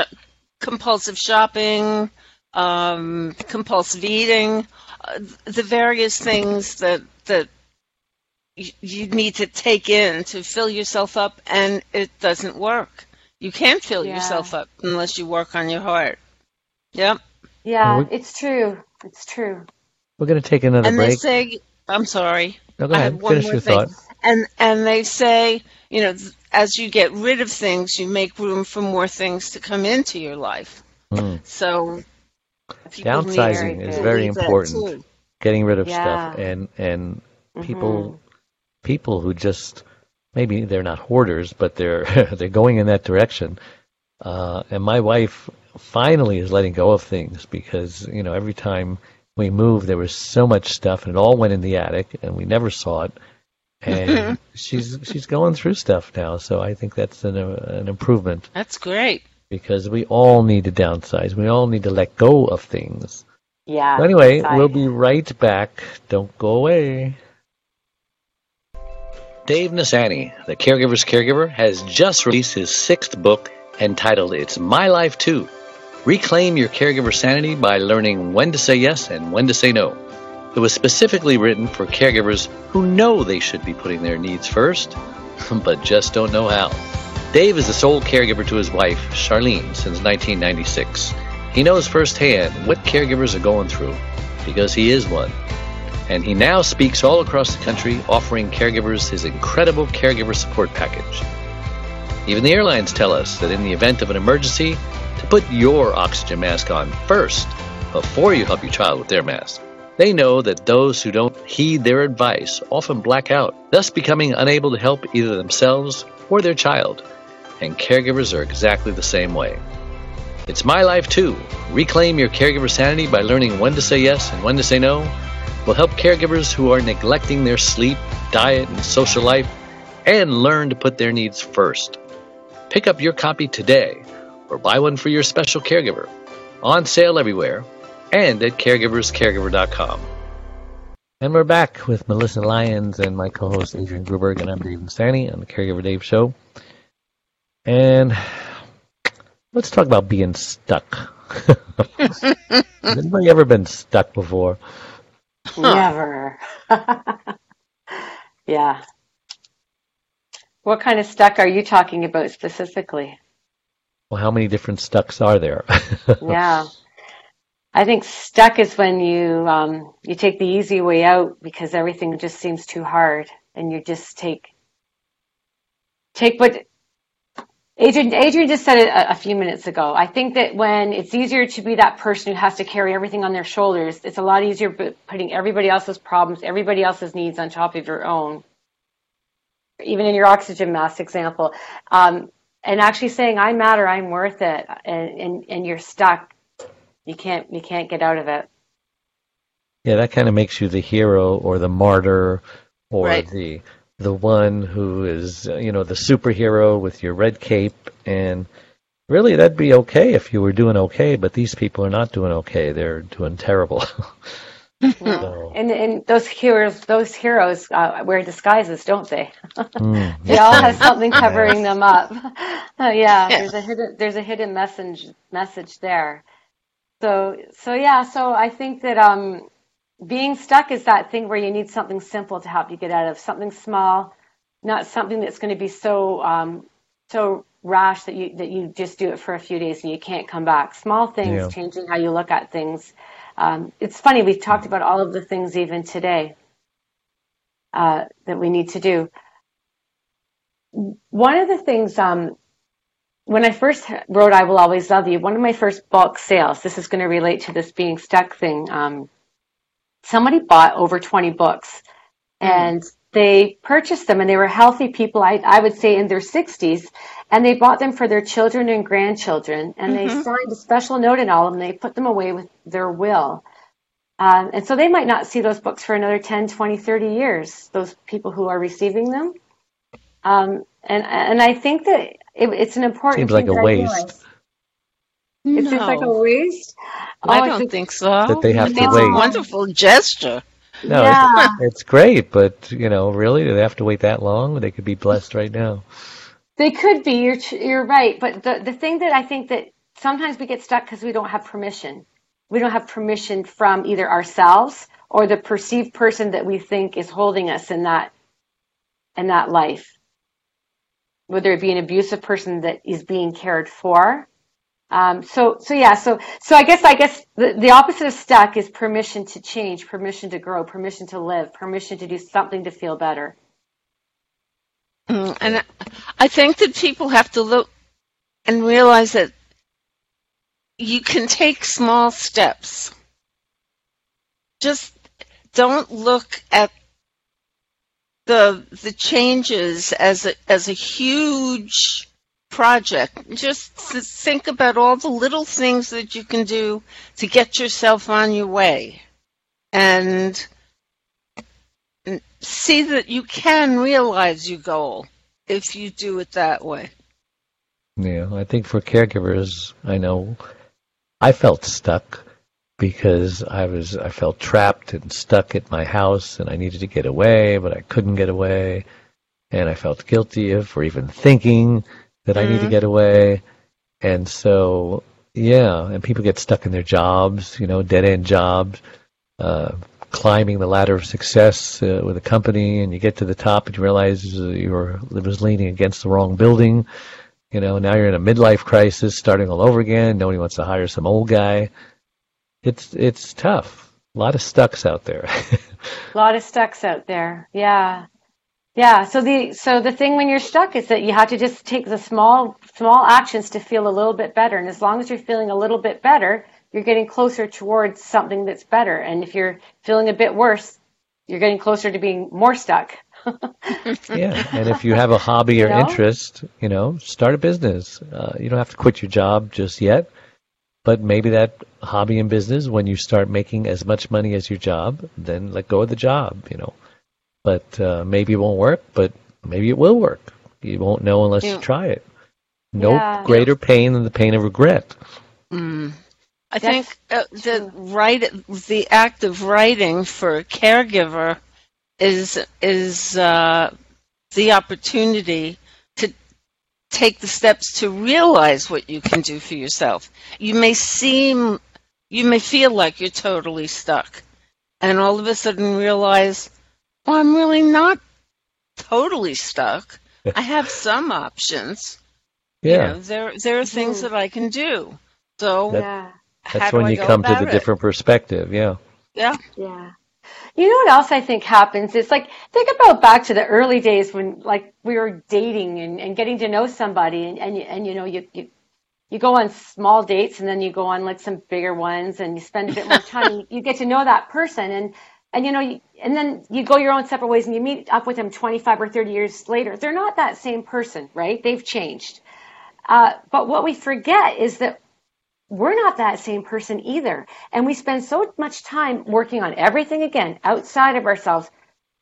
compulsive shopping, um, compulsive eating, uh, the various things that that y- you need to take in to fill yourself up, and it doesn't work. You can't fill
Yeah.
yourself up unless you work on your heart. Yep.
Yeah, it's true. It's true.
We're going to take another
And they say, I'm sorry.
no, go
I
ahead.
have one
Finish
more
your
thing.
thought.
and and they say you know as you get rid of things you make room for more things to come into your life
Mm.
so
Downsizing is very important. Getting rid of
Yeah.
stuff and and people
Mhm.
people who just maybe they're not hoarders, but they're they're going in that direction. Uh, and my wife finally is letting go of things because you know every time we moved there was so much stuff and it all went in the attic and we never saw it. And she's she's going through stuff now, so I think that's an uh, an improvement
that's great
because we all need to downsize. We all need to let go of things.
Yeah.
So anyway,
Bye.
we'll be right back. Don't go away. Dave Nassaney, the caregiver's caregiver, has just released his sixth book entitled It's My Life Too. Reclaim your caregiver sanity by learning when to say yes and when to say no. It was specifically written for caregivers who know they should be putting their needs first, but just don't know how. Dave is the sole caregiver to his wife, Charlene, since 1996. He knows firsthand what caregivers are going through because he is one. And he now speaks all across the country offering caregivers his incredible caregiver support package. Even the airlines tell us that in the event of an emergency, to put your oxygen mask on first before you help your child with their mask. They know that those who don't heed their advice often black out, thus becoming unable to help either themselves or their child. And caregivers are exactly the same way. It's my life too. Reclaim your caregiver sanity by learning when to say yes and when to say no. Will help caregivers who are neglecting their sleep, diet, and social life and learn to put their needs first. Pick up your copy today or buy one for your special caregiver. On sale everywhere and at caregiverscaregiver.com. And we're back with Melissa Lyons and my co-host Adrienne Gruberg, and I'm Dave Nassaney on the Caregiver Dave Show. And let's talk about being stuck. Has anybody ever been stuck before?
Never. yeah. What kind of stuck are you talking about specifically?
Well, how many different stucks are there?
yeah. I think stuck is when you um, you take the easy way out because everything just seems too hard, and you just take take what Adrienne Adrienne just said it a, a few minutes ago. I think that when it's easier to be that person who has to carry everything on their shoulders, it's a lot easier putting everybody else's problems, everybody else's needs on top of your own. Even in your oxygen mask example, um, and actually saying I matter, I'm worth it, and, and and you're stuck you can't you can't get out of it.
Yeah, that kind of makes you the hero or the martyr or
Right.
the the one who is you know the superhero with your red cape and really that'd be okay if you were doing okay but these people are not doing okay they're doing terrible So,
And and those heroes those heroes uh, wear disguises, don't they?
mm,
They all have something covering them up. Yeah,
Yeah.
there's a hidden there's a hidden message message there. So so yeah, so I think that um, being stuck is that thing where you need something simple to help you get out of something small, not something that's going to be so um, so rash that you that you just do it for a few days and you can't come back. Small things,
Yeah.
changing how you look at things. Um, it's funny we've talked about all of the things even today uh, that we need to do. One of the things um, when I first wrote "I Will Always Love You," one of my first bulk sales. This is going to relate to this being stuck thing. Um, somebody bought over twenty books, and they purchased them, and they were healthy people. I, I would say in their sixties, and they bought them for their children and grandchildren, and they signed a special note in all of them. They put them away with their will. Um, and so they might not see those books for another 10, 20, 30 years, those people who are receiving them. Um, and, and I think that it, it's an important
Seems like
thing
a waste.
realize. It seems like a
No,
waste.
I
Oh,
don't think so.
That they have
it's
to
a
wait.
wonderful gesture.
no
yeah.
it's, it's great but you know really do they have to wait that long they could be blessed right now
They could be. You're you're right. But the the thing that I think that sometimes we get stuck because we don't have permission. We don't have permission from either ourselves or the perceived person that we think is holding us in that in that life. Whether it be an abusive person that is being cared for. Um, so so yeah. So so I guess I guess the, the opposite of stuck is permission to change, permission to grow, permission to live, permission to do something to feel better.
Mm, And I- I think that people have to look and realize that you can take small steps. Just don't look at the the changes as a as a huge project. Just think about all the little things that you can do to get yourself on your way. And see that you can realize your goal if you do it that way.
Yeah, I think for caregivers, I know I felt stuck because I was I felt trapped and stuck at my house and I needed to get away, but I couldn't get away. And I felt guilty of for even thinking that I need to
Mhm.
get away. And so, yeah, and people get stuck in their jobs, you know, dead end jobs, uh, climbing the ladder of success uh, with a company, and you get to the top and you realize uh, you were it was leaning against the wrong building. You know, now you're in a midlife crisis, starting all over again. Nobody wants to hire some old guy. It's it's tough. A lot of stucks out there.
A lot of stucks out there. Yeah. Yeah. So the so the thing when you're stuck is that you have to just take the small small actions to feel a little bit better. And as long as you're feeling a little bit better, you're getting closer towards something that's better. And if you're feeling a bit worse, you're getting closer to being more stuck.
yeah, and if you have a hobby or
You know?
interest, you know, start a business. Uh, you don't have to quit your job just yet, but maybe that hobby and business, when you start making as much money as your job, then let go of the job. You know, but uh, maybe it won't work, but maybe it will work. You won't know unless
Yeah.
you try it. No
Yeah.
greater pain than the pain of regret.
Mm. I
That's
think uh, the write the act of writing for a caregiver is is uh, the opportunity to take the steps to realize what you can do for yourself. You may seem you may feel like you're totally stuck, and all of a sudden realize, well, I'm really not totally stuck. I have some options. You
Yeah,
know, there there are things
Mhm.
that I can do. So
That-
yeah.
How
that's when you come to the
it?
different perspective. Yeah.
Yeah.
Yeah. You know what else I think happens? It's like think about back to the early days when like we were dating and, and getting to know somebody and, and, you- and you know, you, you, you go on small dates and then you go on like some bigger ones and you spend a bit more time. you get to know that person and, and you know, you, and then you go your own separate ways and you meet up with them 25 or 30 years later. They're not that same person, right? They've changed. Uh, but what we forget is that we're not that same person either. And we spend so much time working on everything again outside of ourselves,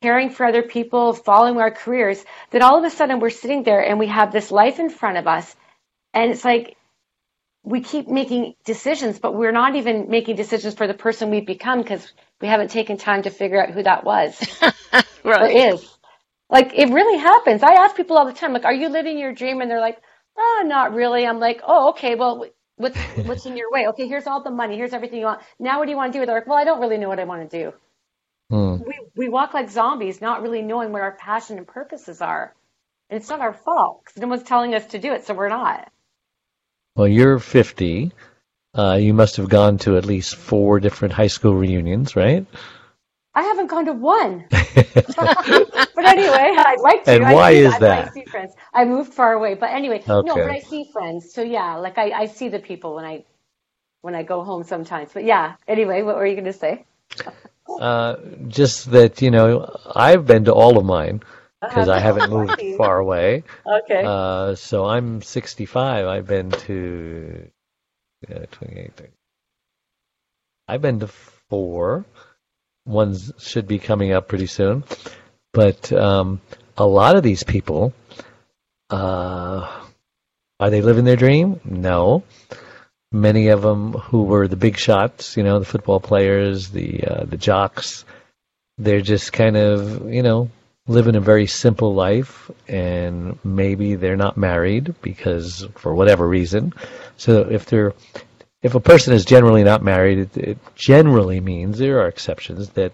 caring for other people, following our careers, that all of a sudden we're sitting there and we have this life in front of us. And it's like we keep making decisions, but we're not even making decisions for the person we've become because we haven't taken time to figure out who that was or
Right.
is. Like it really happens. I ask people all the time, like, "Are you living your dream?" And they're like, "Oh, not really." I'm like, "Oh, okay. Well, what's what's in your way? Okay, here's all the money. Here's everything you want. Now, what do you want to do?" They're like, "Well, I don't really know what I want to do."
Hmm.
We we walk like zombies, not really knowing what our passion and purposes are, and it's not our fault because no one's telling us to do it, so we're not.
Well, you're 50. Uh, you must have gone to at least four different high school reunions, right?
I haven't gone to one. but anyway, I'd like to.
And
I
why
see
is
I-
that?
I see friends. I moved far away, but anyway, no. But I see friends, so yeah, like I, I see the people when I when I go home sometimes. But yeah, anyway, what were you going to say?
Uh, just that, you know, I've been to all of mine because I haven't moved far away.
Okay.
Uh, so I'm 65. I've been to uh, 28. 30. I've been to four. One's should be coming up pretty soon. But um, a lot of these people, uh, are they living their dream? No. Many of them who were the big shots, you know, the football players, the uh, the jocks, they're just kind of, you know, living a very simple life and maybe they're not married because for whatever reason. So if they're if a person is generally not married, it, it generally means there are exceptions that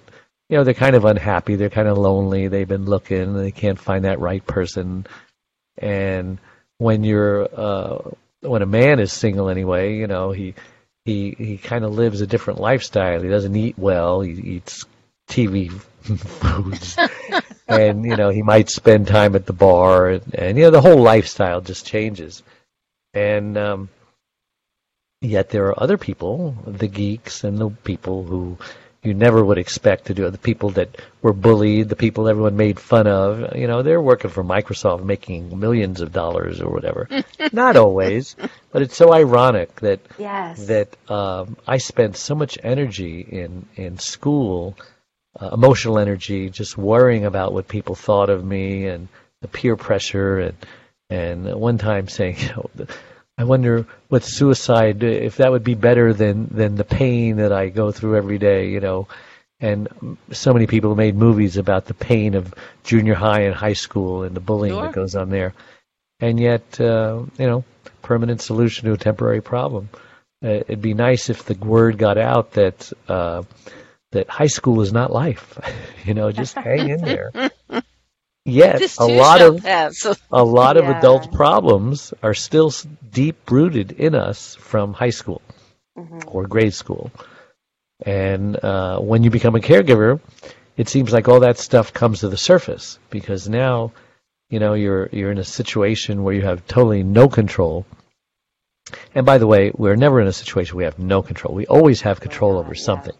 you know they're kind of unhappy, they're kind of lonely, they've been looking, and they can't find that right person. And when you're uh, when a man is single anyway, you know he he he kind of lives a different lifestyle. He doesn't eat well. He eats TV foods, and you know he might spend time at the bar, and, and you know the whole lifestyle just changes. And um, yet there are other people, the geeks and the people who you never would expect to do it. The people that were bullied, the people everyone made fun of. You know, they're working for Microsoft, making millions of dollars or whatever. Not always, but it's so ironic that
yes.
that um, I spent so much energy in in school, uh, emotional energy, just worrying about what people thought of me and the peer pressure and and one time saying, you know, I wonder what suicide if that would be better than than the pain that I go through every day, you know. And so many people made movies about the pain of junior high and high school and the bullying
Sure.
that goes on there. And yet, uh, you know, permanent solution to a temporary problem. Uh, it'd be nice if the word got out that uh, that high school is not life. you know, just hang in there. Yet
This
a lot of
pass.
a lot of adult problems are still deep rooted in us from high school
Mhm.
or grade school. And uh, when you become a caregiver, it seems like all that stuff comes to the surface because now, you know, you're you're in a situation where you have totally no control And by the way, we're never in a situation we have no control. We always have control over something.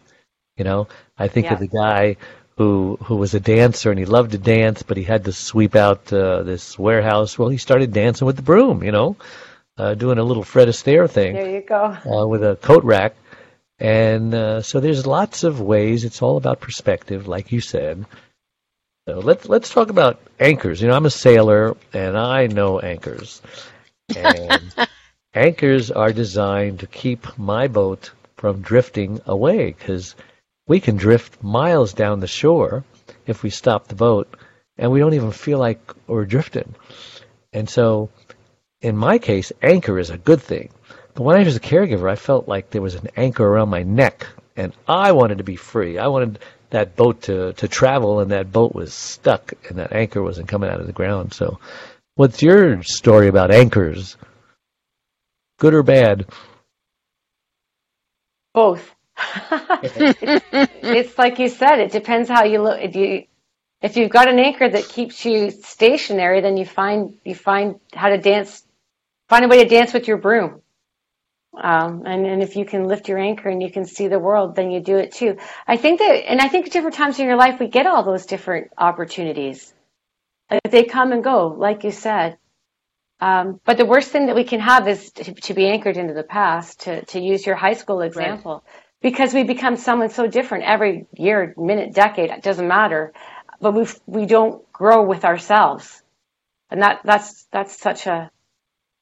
You know, I think
Yeah.
of the guy who who was a dancer and he loved to dance, but he had to sweep out uh, this warehouse. Well, he started dancing with the broom. You know, uh, doing a little Fred Astaire thing
There you go.
uh, with a coat rack. And uh, so there's lots of ways. It's all about perspective, like you said. So let's let's talk about anchors. You know, I'm a sailor, and I know anchors. And anchors are designed to keep my boat from drifting away because we can drift miles down the shore if we stop the boat, and we don't even feel like we're drifting. And so, in my case, anchor is a good thing. But when I was a caregiver, I felt like there was an anchor around my neck, and I wanted to be free. I wanted that boat to, to travel, and that boat was stuck, and that anchor wasn't coming out of the ground. So, what's your story about anchors? Good or bad?
Both. it's like you said. It depends how you look. If you if you've got an anchor that keeps you stationary, then you find you find how to dance. Find a way to dance with your broom. Um, and, and if you can lift your anchor and you can see the world, then you do it too. I think that, and I think at different times in your life, we get all those different opportunities. Like they come and go, like you said. Um, but the worst thing that we can have is to, to be anchored into the past, to, to use your high school example, because we become someone so different every year, minute, decade. It doesn't matter, but we we don't grow with ourselves, and that that's that's such a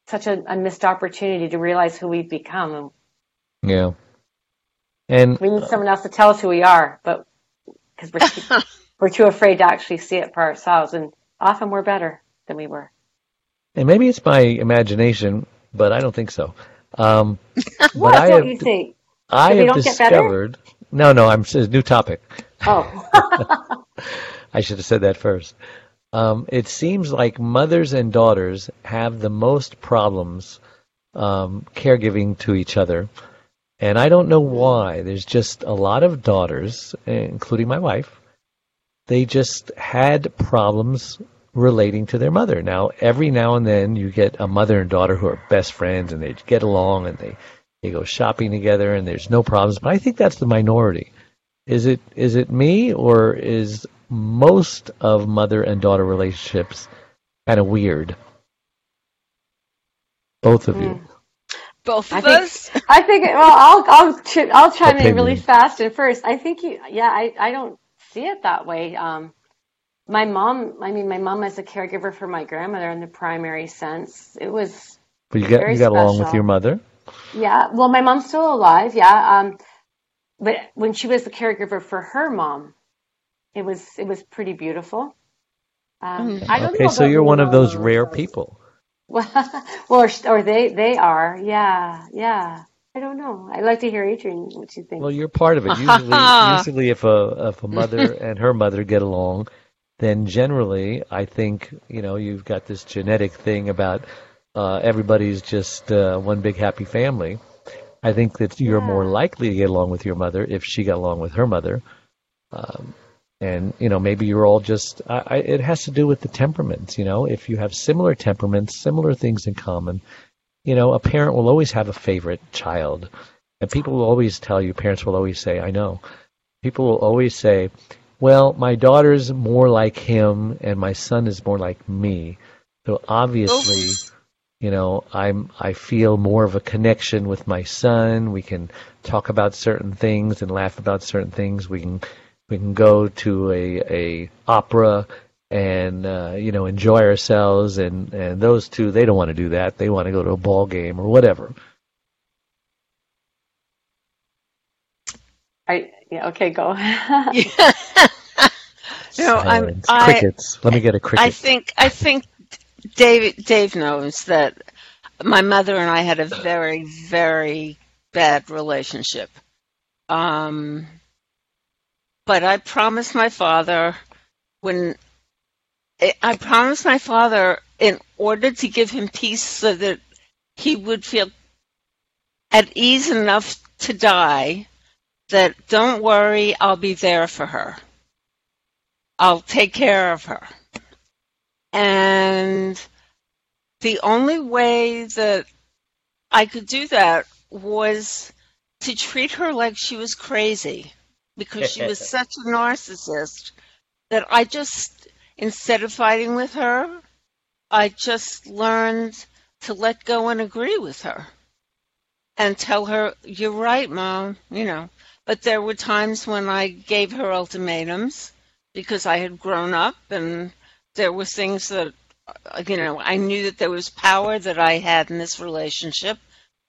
such a, a missed opportunity to realize who we've become.
Yeah. And
we need someone else to tell us who we are, but because we're too, we're too afraid to actually see it for ourselves, and often we're better than we were.
and maybe it's my imagination, but I don't think so. Um, but
What?
I
What
have,
do you think?
I have
don't get better?
discovered. No, no, I'm a new topic.
Oh,
I should have said that first. Um, it seems like mothers and daughters have the most problems um, caregiving to each other. And I don't know why. There's just a lot of daughters, including my wife, they just had problems relating to their mother. Now, every now and then you get a mother and daughter who are best friends and they get along and they, they go shopping together and there's no problems. But I think that's the minority. Is it is it me or is most of mother and daughter relationships kind of weird? Both of you.
Both
I
of
think-
us.
I think. Well, I'll I'll ch- I'll chime in really fast and first. I think you. Yeah, I I don't see it that way. Um, my mom. I mean, my mom as a caregiver for my grandmother in the primary sense. It was
But you got you got along with your mother.
Yeah, well, my mom's still alive. Yeah, um, but when she was the caregiver for her mom, it was it was pretty beautiful. Um, I don't
Okay,
know
so you're one of those
those.
rare people.
Well, or, or they they are. Yeah, yeah. I don't know. I'd like to hear Adrienne what you think.
Well, you're part of it. Usually, usually if a if a mother and her mother get along, then generally, I think you know you've got this genetic thing about uh, everybody's just uh, one big happy family. I think that you're more likely to get along with your mother if she got along with her mother. Um, and you know maybe you're all just I, I, it has to do with the temperaments you know. If you have similar temperaments similar things in common you know a parent will always have a favorite child. And people will always tell you parents will always say i know. People will always say well my daughter's more like him and my son is more like me. So obviously you know i'm i feel more of a connection with my son we can talk about certain things and laugh about certain things we can we can go to a a opera and uh, you know enjoy ourselves and and those two they don't want to do that they want to go to a ball game or whatever
I, yeah, okay, go.
No, I'm. I,
crickets let me get a cricket
I think. I think Dave. Dave knows that my mother and I had a very, very bad relationship. Um, but I promised my father when I I promised my father in order to give him peace so that he would feel at ease enough to die that don't worry, I'll be there for her. I'll take care of her. And the only way that I could do that was to treat her like she was crazy because she was such a narcissist that I just, instead of fighting with her, I just learned to let go and agree with her and tell her, You're right, Mom, you know. But there were times when I gave her ultimatums because I had grown up and there were things that, uh, you know, I knew that there was power that I had in this relationship,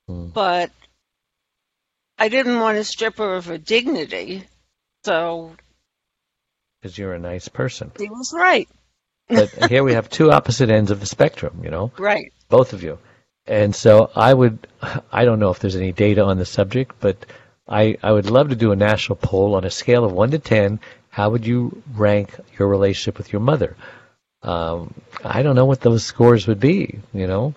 Hmm.
but I didn't want to strip her of her dignity. So
Because you're a nice person.
he was right.
But here we have two opposite ends of the spectrum, you know,
Right.
both of you. And so I would, I don't know if there's any data on the subject, but I, I would love to do a national poll on a scale of 1 to 10. How would you rank your relationship with your mother? Um, I don't know what those scores would be, you know,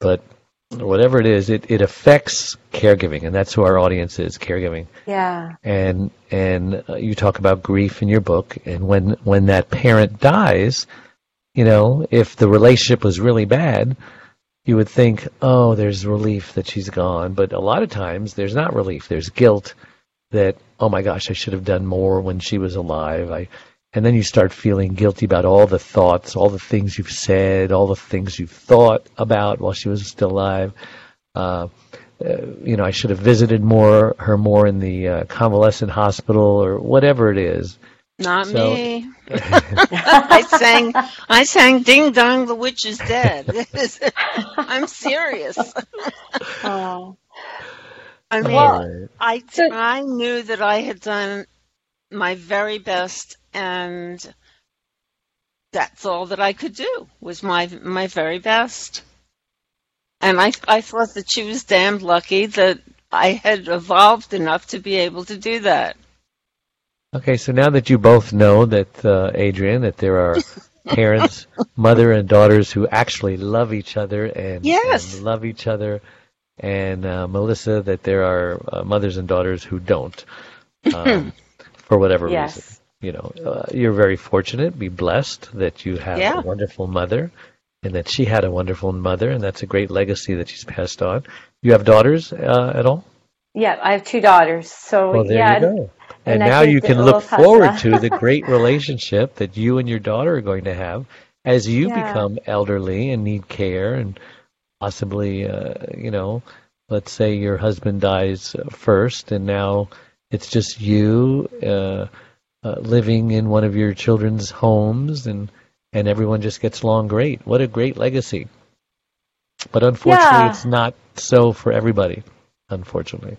but whatever it is, it, it affects caregiving, and that's who our audience is, caregiving.
Yeah.
and and uh, you talk about grief in your book and when when that parent dies you know if the relationship was really bad you would think oh there's relief that she's gone. But a lot of times there's not relief. There's guilt that oh my gosh I should have done more when she was alive. I and then you start feeling guilty about all the thoughts all the things you've said all the things you've thought about while she was still alive uh, uh, you know, I should have visited more her more in the uh, convalescent hospital or whatever it is.
Not
So-
me. I sang I sang Ding Dong the Witch is Dead. I'm serious.
Oh.
I mean
Right.
I I knew that I had done my very best and that's all that I could do was my my very best. And I I thought that she was damned lucky that I had evolved enough to be able to do that.
Okay, so now that you both know that, uh, Adrienne, that there are parents, mother and daughters who actually love each other and,
Yes.
and love each other, and uh, Melissa, that there are uh, mothers and daughters who don't, um, for whatever reason. You know, uh, you're very fortunate, be blessed that you have
Yeah.
a wonderful mother, and that she had a wonderful mother, and that's a great legacy that she's passed on. You have daughters uh, at all?
Yeah, I have two daughters. So
Well, there
yeah,
you go. And,
and
now you can look forward to the great relationship that you and your daughter are going to have as you
Yeah.
become elderly and need care and possibly, uh, you know, let's say your husband dies uh, first and now it's just you uh, uh, living in one of your children's homes and, and everyone just gets along great. What a great legacy. But unfortunately,
Yeah.
it's not so for everybody, unfortunately.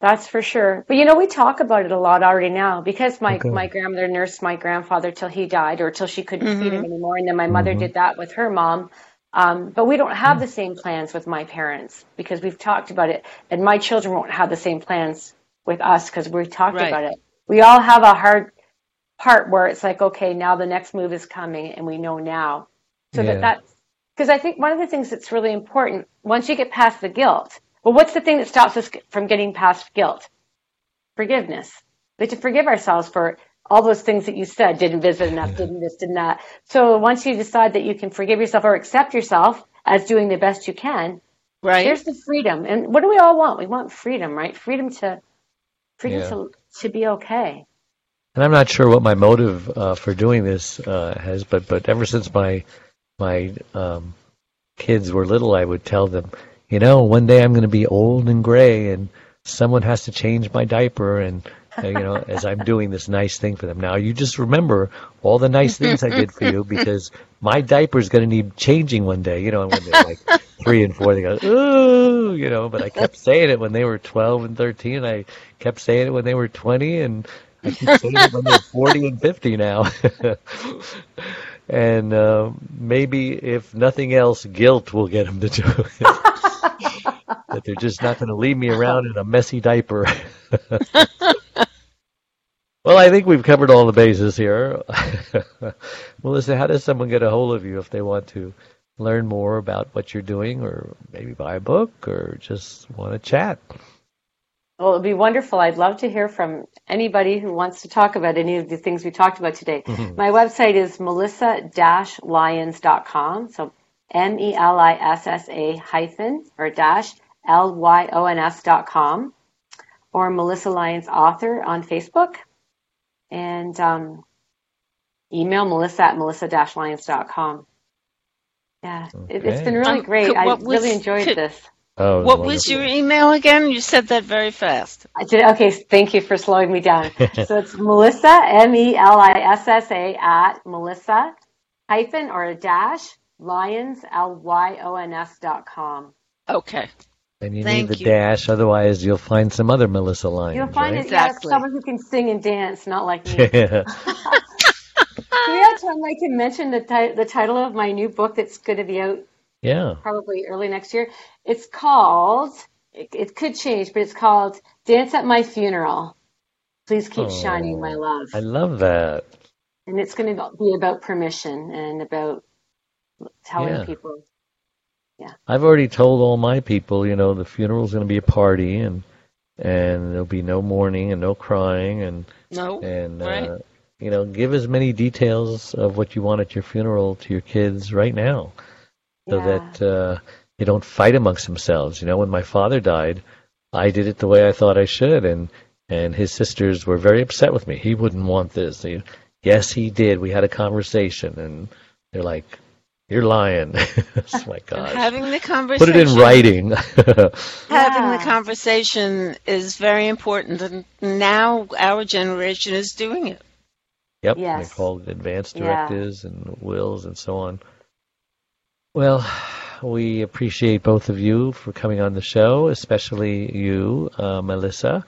That's for sure. But you know, we talk about it a lot already now because my,
Okay.
my grandmother nursed my grandfather till he died or till she couldn't feed
Mhm.
him anymore. And then my mother
Mhm.
did that with her mom. Um, but we don't have the same plans with my parents because we've talked about it. And my children won't have the same plans with us because we've talked
Right.
about it. We all have a hard part where it's like, okay, now the next move is coming and we know now. So
Yeah.
that that's, because I think one of the things that's really important, once you get past the guilt, well, what's the thing that stops us from getting past guilt? Forgiveness. We have to forgive ourselves for all those things that you said, didn't visit enough, didn't this, didn't that. So once you decide that you can forgive yourself or accept yourself as doing the best you can,
Right?
there's the freedom. And what do we all want? We want freedom, right? Freedom to, freedom
Yeah.
to, to be okay.
And I'm not sure what my motive uh, for doing this uh, has, but but ever since my my um, kids were little, I would tell them, you know, one day I'm going to be old and gray, and someone has to change my diaper, and uh, you know, as I'm doing this nice thing for them. Now, you just remember all the nice things I did for you because my diaper is going to need changing one day. You know, when they're like three and four, they go, ooh, you know. But I kept saying it when they were 12 and 13. I kept saying it when they were 20, and I keep saying it when they're 40 and 50 now. and uh, maybe, if nothing else, guilt will get them to do it. that they're just not going to leave me around in a messy diaper. well, I think we've covered all the bases here. Melissa, how does someone get a hold of you if they want to learn more about what you're doing, or maybe buy a book, or just want to chat?
Well, it'd be wonderful. I'd love to hear from anybody who wants to talk about any of the things we talked about today. My website is melissa-lyons.com. So M E L I S S A hyphen or dash L Y O N S dot com or Melissa Lyons author on Facebook. And um, email melissa at melissa-lyons.com. Yeah, it, has been really
Um,
great.
could-
I
was-
really enjoyed
could-
this.
Oh,
What was your email again? You said that very fast.
I did, okay, thank you for slowing me down. so it's Melissa, M E L I S S A, at Melissa hyphen or a dash Lyons L Y O N S dot com.
Okay.
And you
Thank
need the
you.
dash, otherwise you'll find some other Melissa Lyons.
You'll find
right?
it, yeah,
Exactly.
someone who can sing and dance, not like me.
Yeah.
yeah, Tom, I can mention the, ti- the title of my new book that's going to be out
yeah.
probably early next year. It's called, it, it could change, but it's called Dance at My Funeral. Please keep
Oh,
shining, my love.
I love that.
And it's going to be about permission and about telling
Yeah.
people. Yeah.
I've already told all my people, you know, the funeral's going to be a party and and there'll be no mourning and no crying and
No.
and
Right.
uh, you know, give as many details of what you want at your funeral to your kids right now, so
Yeah.
that uh, they don't fight amongst themselves. You know, when my father died, I did it the way I thought I should, and and his sisters were very upset with me. He wouldn't want this. They, yes, he did. We had a conversation, and they're like, "You're lying." oh my
And
gosh.
having the conversation.
Put it in writing.
Having the conversation is very important, and now our generation is doing it.
Yep,
Yes.
they call it advanced
Yeah.
directives and wills and so on. Well, we appreciate both of you for coming on the show, especially you, uh, Melissa.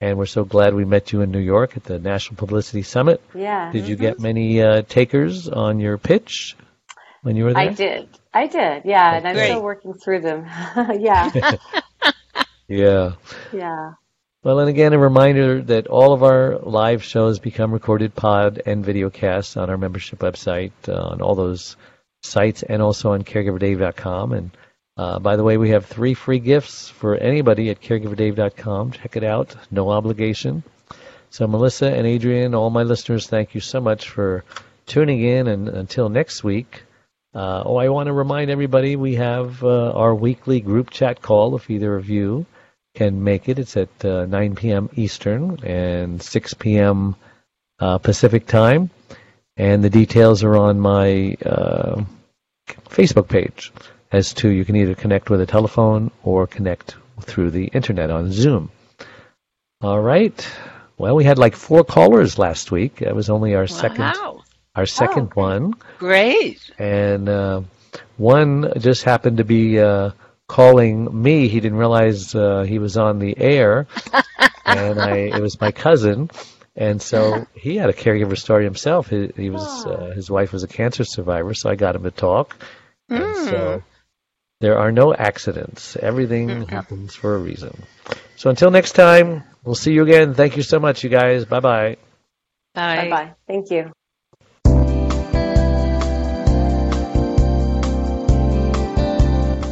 And we're so glad we met you in New York at the National Publicity Summit.
Yeah.
Did you get many uh, takers on your pitch when you were there?
I did. I did. Yeah. And I'm
Great.
still working through them. yeah.
Yeah.
Yeah.
Well, and again, a reminder that all of our live shows become recorded pod and video casts on our membership website, uh, on all those sites, and also on caregiverdave.com. And uh, by the way, we have three free gifts for anybody at caregiverdave.com. Check it out, no obligation. So, Melissa and Adrienne, all my listeners, thank you so much for tuning in. And until next week, uh, oh, I want to remind everybody we have uh, our weekly group chat call if either of you can make it. It's at uh, 9 p.m. Eastern and 6 p.m. Uh, Pacific time. And the details are on my uh, Facebook page as to you can either connect with a telephone or connect through the internet on Zoom. All right. Well, we had like four callers last week. That was only our second our second one
Great.
and uh, one just happened to be uh, calling me. He didn't realize uh, he was on the air, and I it was my cousin, and so he had a caregiver story himself. He, he was uh, his wife was a cancer survivor, so I got him to talk. And so there are no accidents. Everything happens for a reason. So until next time, we'll see you again. Thank you so much, you guys. Bye bye.
Bye.
Bye bye. Thank you.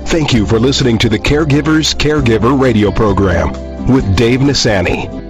Thank you for listening to the Caregivers Caregiver radio program with Dave Nassaney.